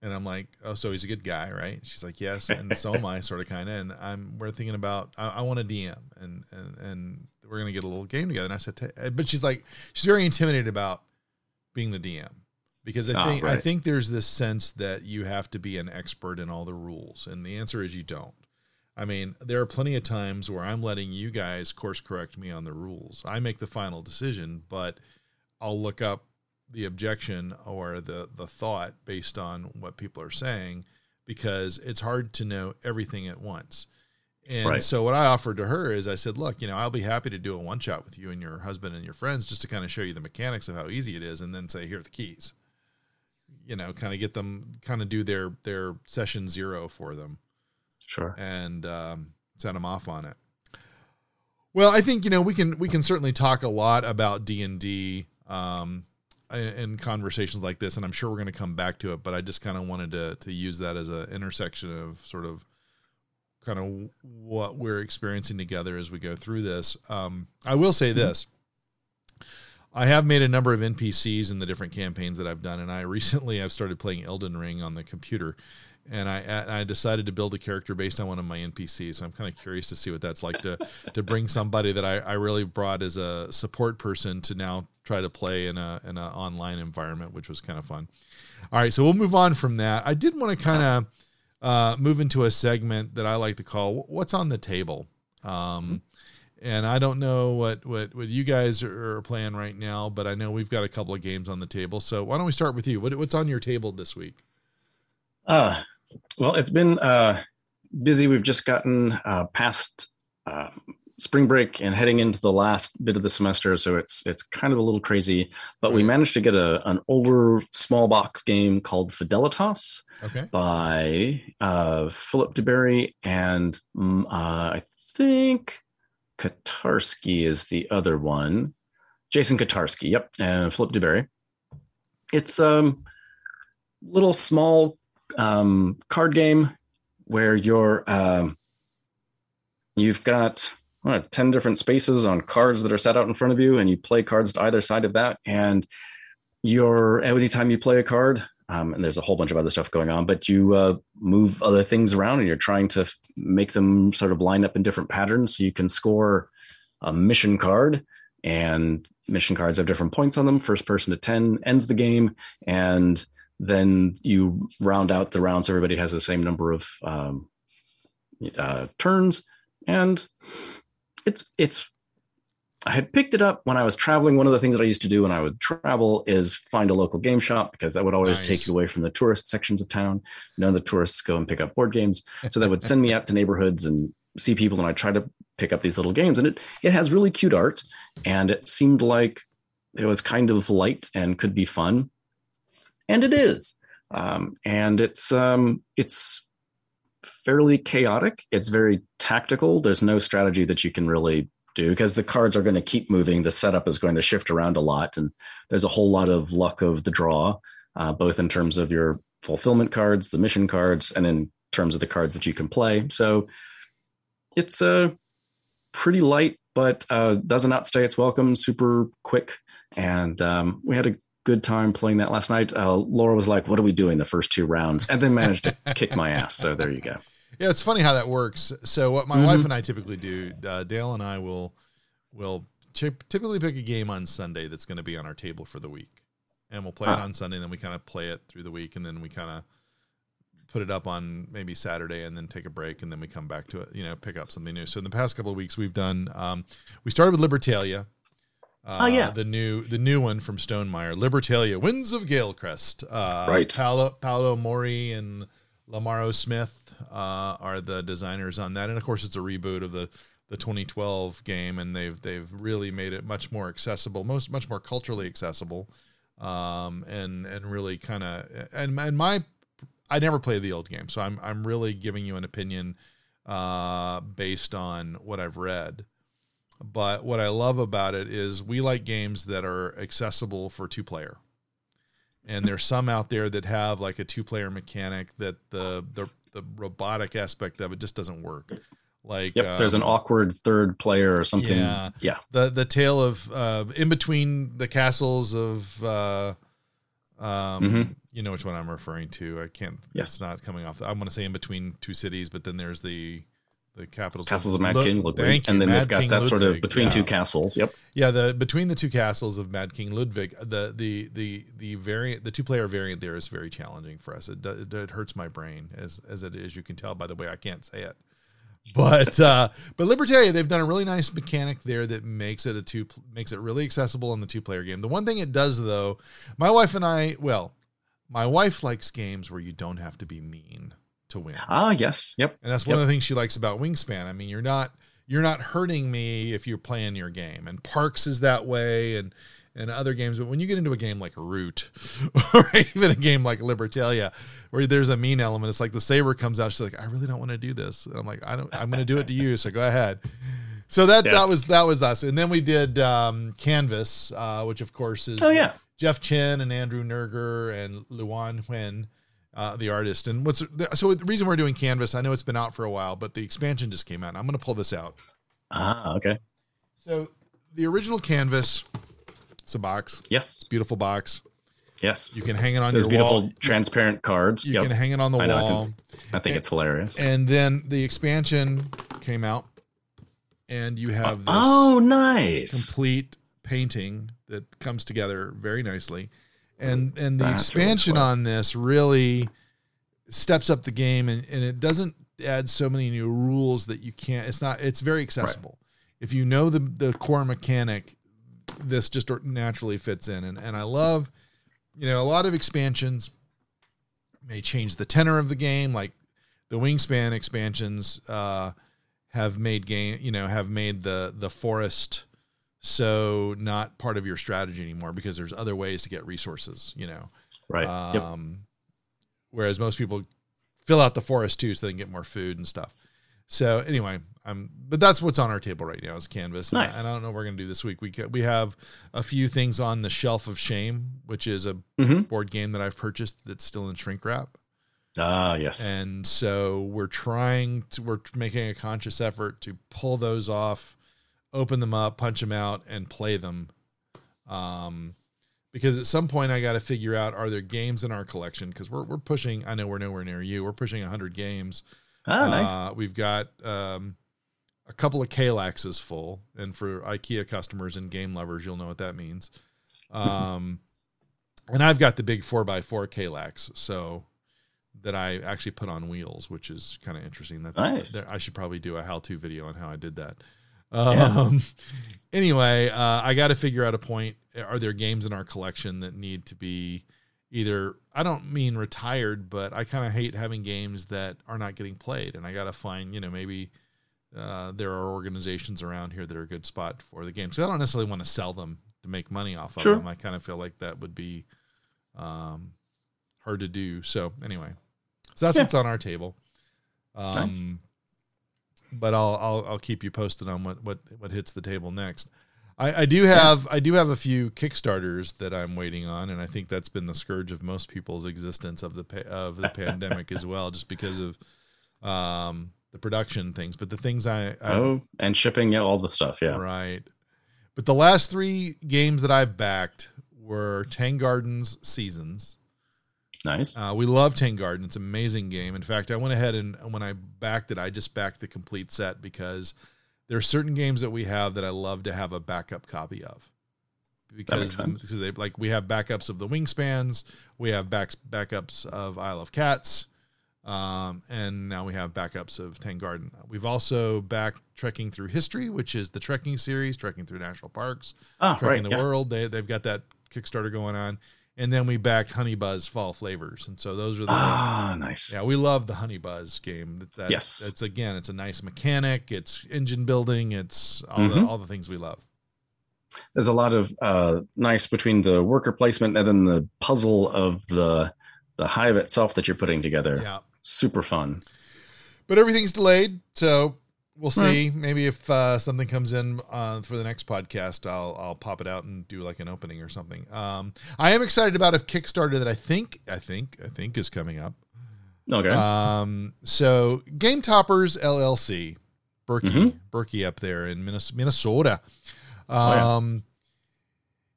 And I'm like, oh, so he's a good guy, right? She's like, yes, and so am I, [LAUGHS] sort of, kind of. And I'm, we're thinking about, I, I want a DM, and and and we're gonna get a little game together. And I said, but she's like, she's very intimidated about being the DM because I ah, think right. I think there's this sense that you have to be an expert in all the rules, and the answer is you don't. I mean, there are plenty of times where I'm letting you guys course correct me on the rules. I make the final decision, but I'll look up the objection or the the thought based on what people are saying because it's hard to know everything at once. And right. so what I offered to her is I said, look, you know, I'll be happy to do a one shot with you and your husband and your friends just to kind of show you the mechanics of how easy it is and then say, here are the keys. you know, kind of get them, kind of do their their session zero for them. Sure. And um, send them off on it. Well, I think you know we can we can certainly talk a lot about D and D um, in conversations like this, and I'm sure we're going to come back to it. But I just kind of wanted to to use that as an intersection of sort of kind of what we're experiencing together as we go through this. Um, I will say mm-hmm. this. I have made a number of NPCs in the different campaigns that I've done, and I recently I've started playing Elden Ring on the computer, and I I decided to build a character based on one of my NPCs. So I'm kind of curious to see what that's like to [LAUGHS] to bring somebody that I, I really brought as a support person to now try to play in a in an online environment, which was kind of fun. All right, so we'll move on from that. I did want to kind of uh, move into a segment that I like to call "What's on the Table." Um, and I don't know what, what, what you guys are playing right now, but I know we've got a couple of games on the table. So why don't we start with you? What, what's on your table this week? Uh, well, it's been uh, busy. We've just gotten uh, past uh, spring break and heading into the last bit of the semester, so it's it's kind of a little crazy. But we managed to get a an older small box game called Fidelitas okay. by uh, Philip duBarry and mm, uh, I think Kotarski is the other one. Jason Kotarski, yep, and Philip duBarry. It's a um, little small um, card game where you're um, you've got know, 10 different spaces on cards that are set out in front of you, and you play cards to either side of that. And you're every time you play a card, um, and there's a whole bunch of other stuff going on, but you uh, move other things around and you're trying to make them sort of line up in different patterns so you can score a mission card. And mission cards have different points on them. First person to 10 ends the game. And then you round out the rounds. Everybody has the same number of um, uh, turns. And it's it's I had picked it up when I was traveling. One of the things that I used to do when I would travel is find a local game shop because that would always nice. take you away from the tourist sections of town. None of the tourists go and pick up board games. So that would send me out to neighborhoods and see people and I try to pick up these little games. And it it has really cute art and it seemed like it was kind of light and could be fun. And it is. Um, and it's um, it's fairly chaotic. It's very tactical. There's no strategy that you can really do because the cards are going to keep moving. The setup is going to shift around a lot, and there's a whole lot of luck of the draw, uh, both in terms of your fulfillment cards, the mission cards, and in terms of the cards that you can play. So it's a uh, pretty light, but uh, doesn't outstay its welcome. Super quick, and um, we had a good time playing that last night. Uh, Laura was like, "What are we doing the first two rounds?" and then managed to [LAUGHS] kick my ass. So there you go. Yeah, it's funny how that works. So what my mm-hmm. wife and I typically do, uh, Dale and I will will typically pick a game on Sunday that's going to be on our table for the week, and we'll play it on Sunday. And then we kind of play it through the week, and then we kind of put it up on maybe Saturday, and then take a break, and then we come back to it. You know, pick up something new. So in the past couple of weeks, we've done. Um, we started with Libertalia. Uh, oh yeah, the new the new one from Stonemaier, Libertalia, Winds of Galecrest. Uh, right, Paolo Paolo Mori and Lamaro Smith uh, are the designers on that, and of course it's a reboot of the the 2012 game, and they've they've really made it much more accessible, most much more culturally accessible, um, and and really kind of and and my I never played the old game, so I'm I'm really giving you an opinion uh, based on what I've read. But what I love about it is we like games that are accessible for two player. And there's some out there that have like a two player mechanic that the, the the robotic aspect of it just doesn't work. Like yep, um, there's an um, awkward third player or something. Yeah, yeah. The the tale of uh, in between the castles of uh, um, mm-hmm. you know which one I'm referring to. I can't. Yes, it's not coming off. I want to say in between two cities, but then there's the the capitals castles of, Mad King Ludwig, and then Mad they've got King that Ludwig. sort of between yeah. two castles. Yep. Yeah, the between the two castles of Mad King Ludwig, the the the the variant, the two player variant there is very challenging for us. It, it, it hurts my brain as as it is. You can tell by the way I can't say it. But uh, but Libertalia, they've done a really nice mechanic there that makes it a two makes it really accessible in the two player game. The one thing it does though, my wife and I, well, my wife likes games where you don't have to be mean to win. Ah, yes, yep. And that's one yep. of the things she likes about Wingspan. I mean, you're not you're not hurting me if you're playing your game. And Parks is that way, and and other games. But when you get into a game like Root [LAUGHS] or even a game like Libertalia, where there's a mean element, it's like the saber comes out. She's like, I really don't want to do this. And I'm like, I don't. I'm going to do it to you. So go ahead. So that yeah. that was that was us. And then we did um, Canvas, uh, which of course is oh yeah Jeff Chin and Andrew Nerger and Luan Nguyen. Uh, the artist and what's so the reason we're doing canvas i know it's been out for a while but the expansion just came out i'm going to pull this out ah okay so the original canvas it's a box. Yes. Beautiful box. Yes. You can hang it on Those your beautiful wall. transparent cards. You yep. can hang it on the I know, wall. I think, I think and, it's hilarious. And then the expansion came out, and you have this oh nice complete painting that comes together very nicely, and and the That's expansion really on this really steps up the game, and, and it doesn't add so many new rules that you can't. It's not. It's very accessible. Right. If you know the the core mechanic, this just naturally fits in. And, and I love, you know, a lot of expansions may change the tenor of the game. Like the Wingspan expansions uh, have made game, you know, have made the the forest so not part of your strategy anymore because there's other ways to get resources. You know, right? Um, yep. Whereas most people fill out the forest too, so they can get more food and stuff. So anyway, I'm, but that's what's on our table right now is canvas. Nice. And I, don't know what we're gonna do this week. We we have a few things on the shelf of shame, which is a mm-hmm. board game that I've purchased that's still in shrink wrap. Ah, yes. And so we're trying to we're making a conscious effort to pull those off, open them up, punch them out, and play them. Um, because at some point I got to figure out are there games in our collection because we're we're pushing. I know we're nowhere near you. We're pushing hundred games Oh, nice. Uh, we've got um, a couple of Kallaxes full, and for IKEA customers and game lovers, you'll know what that means. Um, and I've got the big four x four Kallax, so that I actually put on wheels, which is kind of interesting. That nice. I should probably do a how-to video on how I did that. Um, [LAUGHS] anyway, uh, I got to figure out a point. Are there games in our collection that need to be either I don't mean retired, but I kind of hate having games that are not getting played, and I got to find you know maybe uh, there are organizations around here that are a good spot for the games. So I don't necessarily want to sell them to make money off of sure. them. I kind of feel like that would be um, hard to do. So anyway, so that's yeah. what's on our table. Um, nice. But I'll, I'll I'll keep you posted on what what what hits the table next. I, I do have yeah. I do have a few Kickstarters that I'm waiting on, and I think that's been the scourge of most people's existence of the of the pandemic as well, just because of um, the production things. But the things I, I oh, and shipping yeah, all the stuff, yeah, right. But the last three games that I've backed were Tang Gardens Seasons. Nice. Uh, we love Tang Garden. It's an amazing game. In fact, I went ahead and when I backed it, I just backed the complete set because there are certain games that we have that I love to have a backup copy of because because they like we have backups of the wingspans, we have back backups of Isle of Cats, um, and now we have backups of Tang Garden. We've also back trekking through history, which is the trekking series, trekking through national parks, oh, trekking right, the yeah. world. They they've got that Kickstarter going on, and then we backed Honey Buzz Fall Flavors, and so those are the ah nice. Yeah, we love the Honey Buzz game. That, yes, it's again, it's a nice mechanic. It's engine building. It's all mm-hmm. the all the things we love. There's a lot of uh, nice between the worker placement and then the puzzle of the the hive itself that you're putting together. Yeah, super fun. But everything's delayed, so we'll see. Right. Maybe if uh, something comes in uh, for the next podcast, I'll I'll pop it out and do like an opening or something. Um, I am excited about a Kickstarter that I think I think I think is coming up. Okay. Um, so Game Toppers LLC, Berkey mm-hmm. Berkey up there in Minnesota. Um, oh, yeah. Um,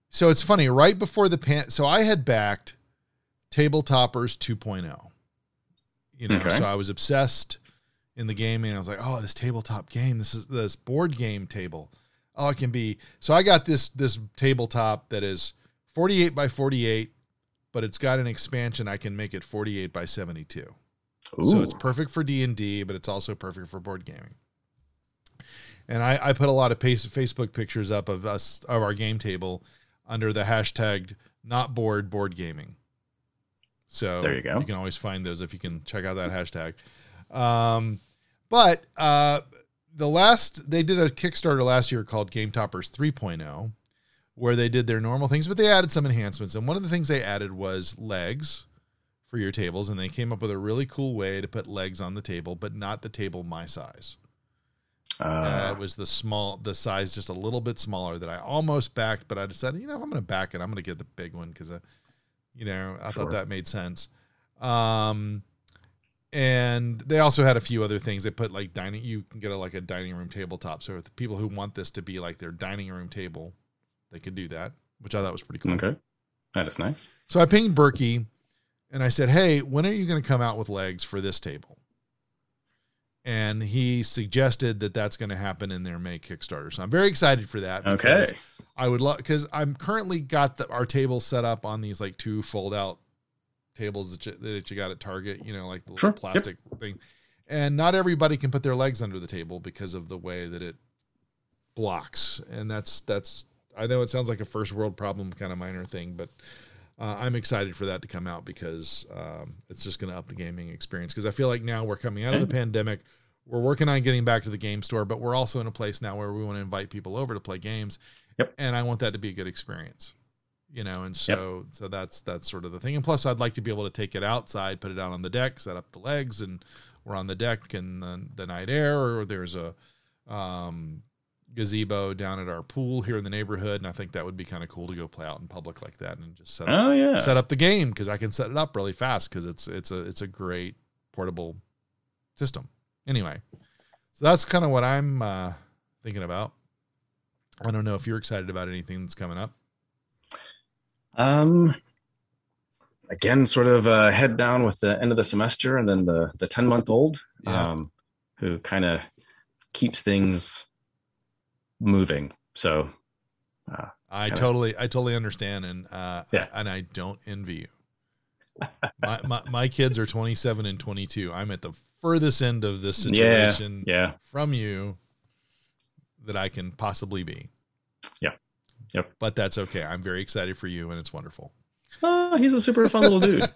so it's funny. Right before the pan, so I had backed Table Toppers 2.0. You know, okay. so I was obsessed in the game and I was like, oh, this tabletop game, this is this board game table. Oh, it can be. So I got this this tabletop that is 48 by 48, but it's got an expansion. I can make it 48 by 72. Ooh. So it's perfect for D and D, but it's also perfect for board gaming. And I, I put a lot of Facebook pictures up of us of our game table under the hashtag not bored board gaming. So there you go. You can always find those if you can check out that hashtag. Um, but uh, the last they did a Kickstarter last year called Game Toppers 3.0, where they did their normal things, but they added some enhancements. And one of the things they added was legs for your tables, and they came up with a really cool way to put legs on the table, but not the table my size. Uh, uh, it was the small, the size just a little bit smaller that I almost backed, but I decided, you know, if I'm going to back it, I'm going to get the big one because, uh, you know, I sure. thought that made sense. Um, and they also had a few other things. They put like dining. You can get a, like a dining room tabletop. So if people who want this to be like their dining room table, they could do that, which I thought was pretty cool. Okay, that is nice. So I pinged Berkey, and I said, "Hey, when are you going to come out with legs for this table?" And he suggested that that's going to happen in their May Kickstarter. So I'm very excited for that. Okay. I would love because I'm currently got the, our table set up on these like two fold out tables that you, that you got at Target, you know, like the sure. plastic yep. thing. And not everybody can put their legs under the table because of the way that it blocks. And that's that's I know it sounds like a first world problem kind of minor thing, but uh, I'm excited for that to come out because um, it's just going to up the gaming experience. Because I feel like now we're coming out of the pandemic, we're working on getting back to the game store, but we're also in a place now where we want to invite people over to play games. Yep. And I want that to be a good experience you know and so yep. so that's that's sort of the thing and plus i'd like to be able to take it outside put it out on the deck set up the legs and we're on the deck in the, the night air or there's a um, gazebo down at our pool here in the neighborhood and i think that would be kind of cool to go play out in public like that and just set up, oh, yeah. set up the game because i can set it up really fast because it's it's a it's a great portable system anyway so that's kind of what i'm uh, thinking about i don't know if you're excited about anything that's coming up um, again, sort of uh, head down with the end of the semester, and then the the ten month old, yeah. um, who kind of keeps things moving. So, uh, I kinda... totally, I totally understand, and uh, yeah. I, and I don't envy you. my, my my kids are twenty seven and twenty two. I'm at the furthest end of this situation yeah, yeah. from you that I can possibly be. Yeah. Yep. But that's okay. I'm very excited for you, and it's wonderful. Oh, he's a super fun little dude.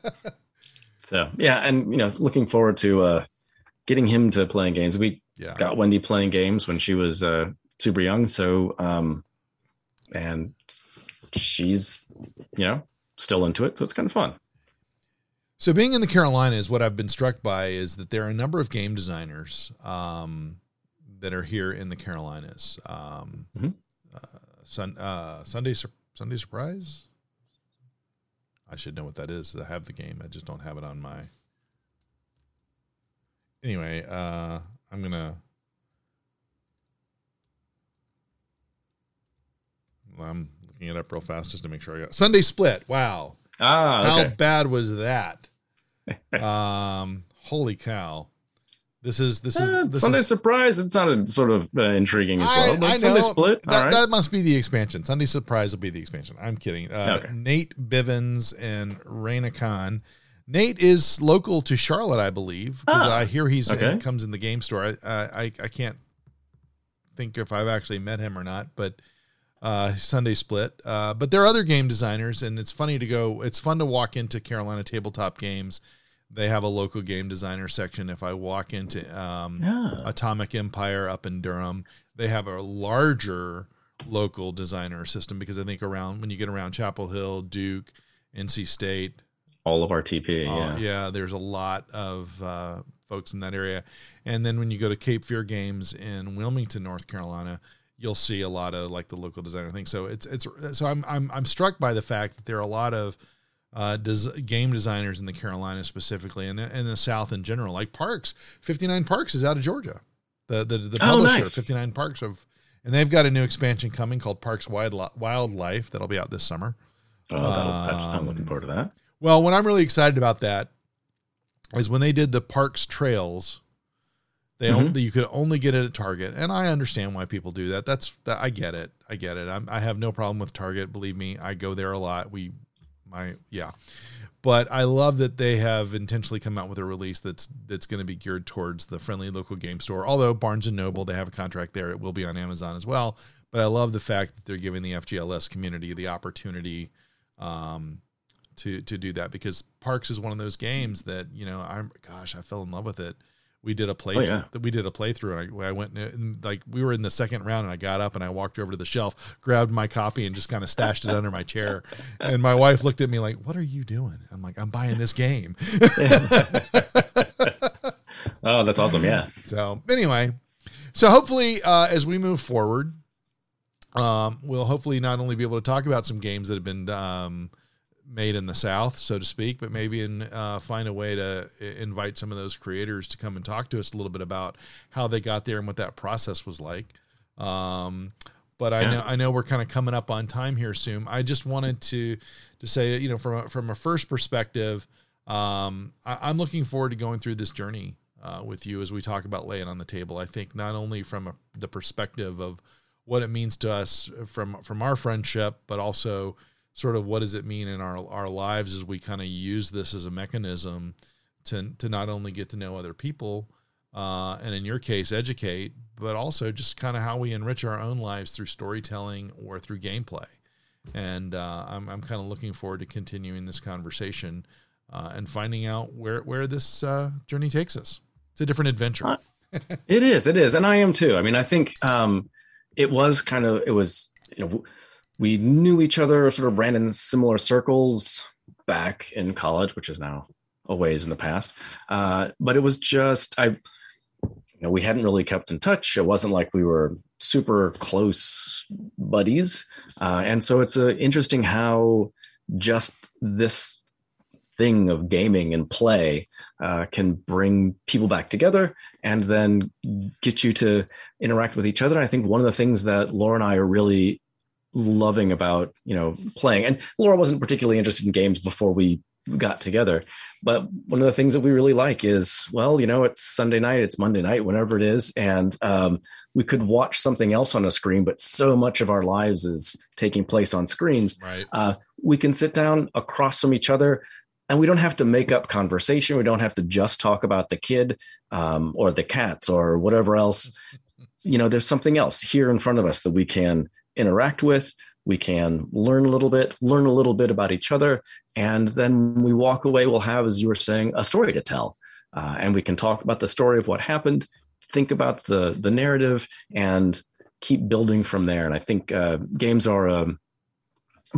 [LAUGHS] so yeah, and you know, looking forward to uh, getting him to playing games. We yeah. got Wendy playing games when she was uh, super young, so um, and she's you know still into it, so it's kind of fun. So being in the Carolinas, what I've been struck by is that there are a number of game designers um, that are here in the Carolinas. Um, mm-hmm. uh, Sun, uh, Sunday Sunday Surprise. I should know what that is. I have the game. I just don't have it on my. Anyway, uh, I'm gonna. Well, I'm looking it up real fast just to make sure I got Sunday Split. Wow. Ah, okay. how bad was that? [LAUGHS] um, holy cow! This is this is uh, this Sunday is, Surprise. It sounded sort of uh, intriguing as well. I, I Sunday know, Split. That, that, must be the expansion. Sunday Surprise will be the expansion. I'm kidding. Uh, okay. Nate Bivens and Raina Khan. Nate is local to Charlotte, I believe, because ah, I hear he's okay. comes in the game store. I, I I can't think if I've actually met him or not, but uh, Sunday Split. Uh, but there are other game designers, and it's funny to go. It's fun to walk into Carolina Tabletop Games they have a local game designer section. If I walk into um, yeah. Atomic Empire up in Durham, they have a larger local designer system because I think around when you get around Chapel Hill, Duke, NC State, all of RTP, uh, yeah, yeah, there's a lot of uh, folks in that area. And then when you go to Cape Fear Games in Wilmington, North Carolina, you'll see a lot of like the local designer thing. So it's it's so I'm I'm I'm struck by the fact that there are a lot of uh, des- game designers in the Carolinas specifically, and in the South in general. Like Parks, Fifty Nine Parks is out of Georgia. The the the oh, publisher, nice. Fifty Nine Parks of, and they've got a new expansion coming called Parks Wild Wildlife that'll be out this summer. Oh, um, I'm looking forward to that. Well, what I'm really excited about that is when they did the Parks Trails. They mm-hmm. only, you could only get it at Target, and I understand why people do that. That's that, I get it. I get it. I'm, I have no problem with Target. Believe me, I go there a lot. We my yeah but I love that they have intentionally come out with a release that's that's going to be geared towards the friendly local game store. Although Barnes and Noble, they have a contract there; it will be on Amazon as well. But I love the fact that they're giving the FGLS community the opportunity um, to to do that because Parks is one of those games that you know I'm gosh I fell in love with it we did a play. Oh, yeah. We did a playthrough, and I, I went and, like we were in the second round, and I got up and I walked over to the shelf, grabbed my copy, and just kind of stashed it under my chair. [LAUGHS] And my wife looked at me like, "What are you doing?" I'm like, "I'm buying this game." [LAUGHS] oh, that's awesome! Yeah. So anyway, so hopefully, uh, as we move forward, um, we'll hopefully not only be able to talk about some games that have been um, made in the South, so to speak, but maybe in, uh, find a way to invite some of those creators to come and talk to us a little bit about how they got there and what that process was like. Um, but I know I know we're kind of coming up on time here soon. I just wanted to to say, you know, from a, from a first perspective, um, I, am looking forward to going through this journey uh, with you as we talk about laying on the table. I think not only from a, the perspective of what it means to us from from our friendship, but also sort of what does it mean in our our lives as we kind of use this as a mechanism to to not only get to know other people uh, and in your case educate but also just kind of how we enrich our own lives through storytelling or through gameplay. And uh, I'm, I'm kind of looking forward to continuing this conversation uh, and finding out where where this uh, journey takes us. It's a different adventure. Uh, it is it is and i am too. I mean i think um, it was kind of it was you know we knew each other, sort of ran in similar circles back in college, which is now a ways in the past. Uh, but it was just I, you know, we hadn't really kept in touch. It wasn't like we were super close buddies, uh, and so it's uh, interesting how just this thing of gaming and play uh, can bring people back together and then get you to interact with each other. I think one of the things that Laura and I are really loving about you know playing. And laura wasn't particularly interested in games before we got together. But one of the things that we really like is well you know it's sunday night it's monday night whenever it is. And um, we could watch something else on a screen but so much of our lives is taking place on screens. Right. uh, we can sit down across from each other and we don't have to make up conversation. We don't have to just talk about the kid um, or the cats or whatever else. You know there's something else here in front of us that we can interact with. We can learn a little bit, learn a little bit about each other. And then we walk away, we'll have, as you were saying, a story to tell. Uh, and we can talk about the story of what happened, think about the, the narrative, and keep building from there. And I think uh, games are um,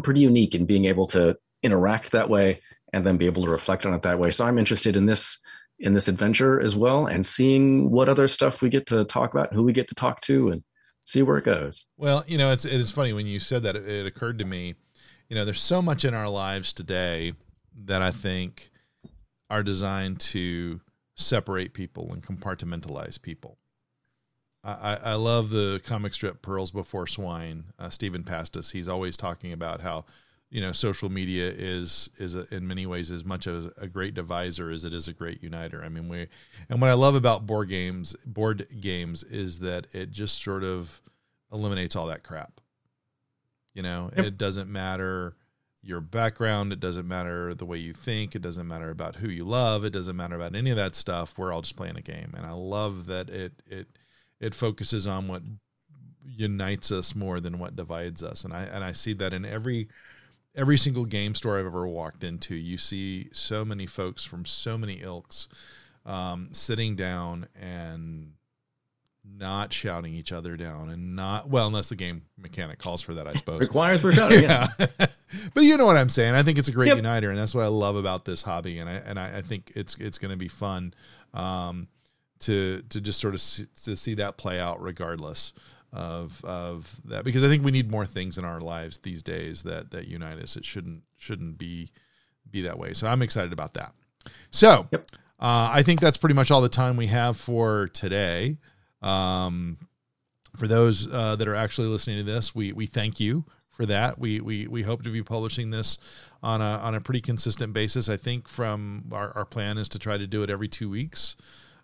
pretty unique in being able to interact that way and then be able to reflect on it that way. So I'm interested in this in this adventure as well and seeing what other stuff we get to talk about, who we get to talk to, and see where it goes. Well, you know, it's it is funny when you said that. It, it occurred to me, you know, there's so much in our lives today that I think are designed to separate people and compartmentalize people. I, I love the comic strip Pearls Before Swine. Uh, Stephan Pastis. He's always talking about how you know social media is is a, in many ways as much as a great divisor as it is a great uniter. I mean we and what i love about board games board games is that it just sort of eliminates all that crap. You know yep. it doesn't matter your background it doesn't matter the way you think it doesn't matter about who you love it doesn't matter about any of that stuff. We're all just playing a game. And i love that it it it focuses on what unites us more than what divides us. And i and i see that in every every single game store I've ever walked into, you see so many folks from so many ilks um, sitting down and not shouting each other down and not well unless the game mechanic calls for that i suppose. Requires for shouting yeah, [LAUGHS] but you know what i'm saying. I think it's a great yep. uniter and that's what i love about this hobby and i and i, I think it's it's going to be fun um, to to just sort of see, to see that play out regardless of of that because I think we need more things in our lives these days that that unite us. It shouldn't shouldn't be be that way. So I'm excited about that. So yep. uh, I think that's pretty much all the time we have for today. Um, for those uh, that are actually listening to this, we we thank you for that. We we we hope to be publishing this on a on a pretty consistent basis. I think from our, our plan is to try to do it every two weeks.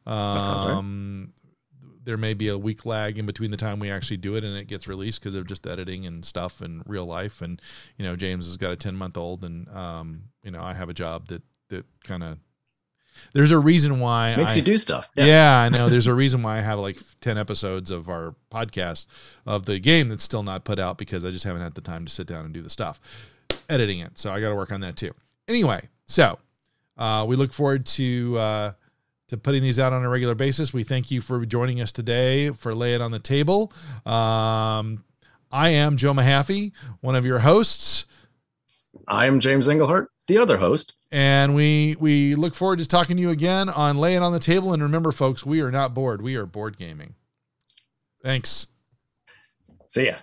Um, there may be a week lag in between the time we actually do it and it gets released because of just editing and stuff and real life. And you know, James has got a ten month old, and um, you know, I have a job that that kind of. There's a reason why makes I, you do stuff. Yeah. yeah, I know. There's a reason why I have like ten episodes of our podcast of the game that's still not put out because I just haven't had the time to sit down and do the stuff, editing it. So I got to work on that too. Anyway, so uh, we look forward to. Uh, to putting these out on a regular basis. We thank you for joining us today for Lay It on the Table. Um, I am Joe Mahaffey, one of your hosts. I am James Engelhardt, the other host. And we we look forward to talking to you again on Lay It on the Table. And remember, folks, we are not bored. We are board gaming. Thanks. See ya.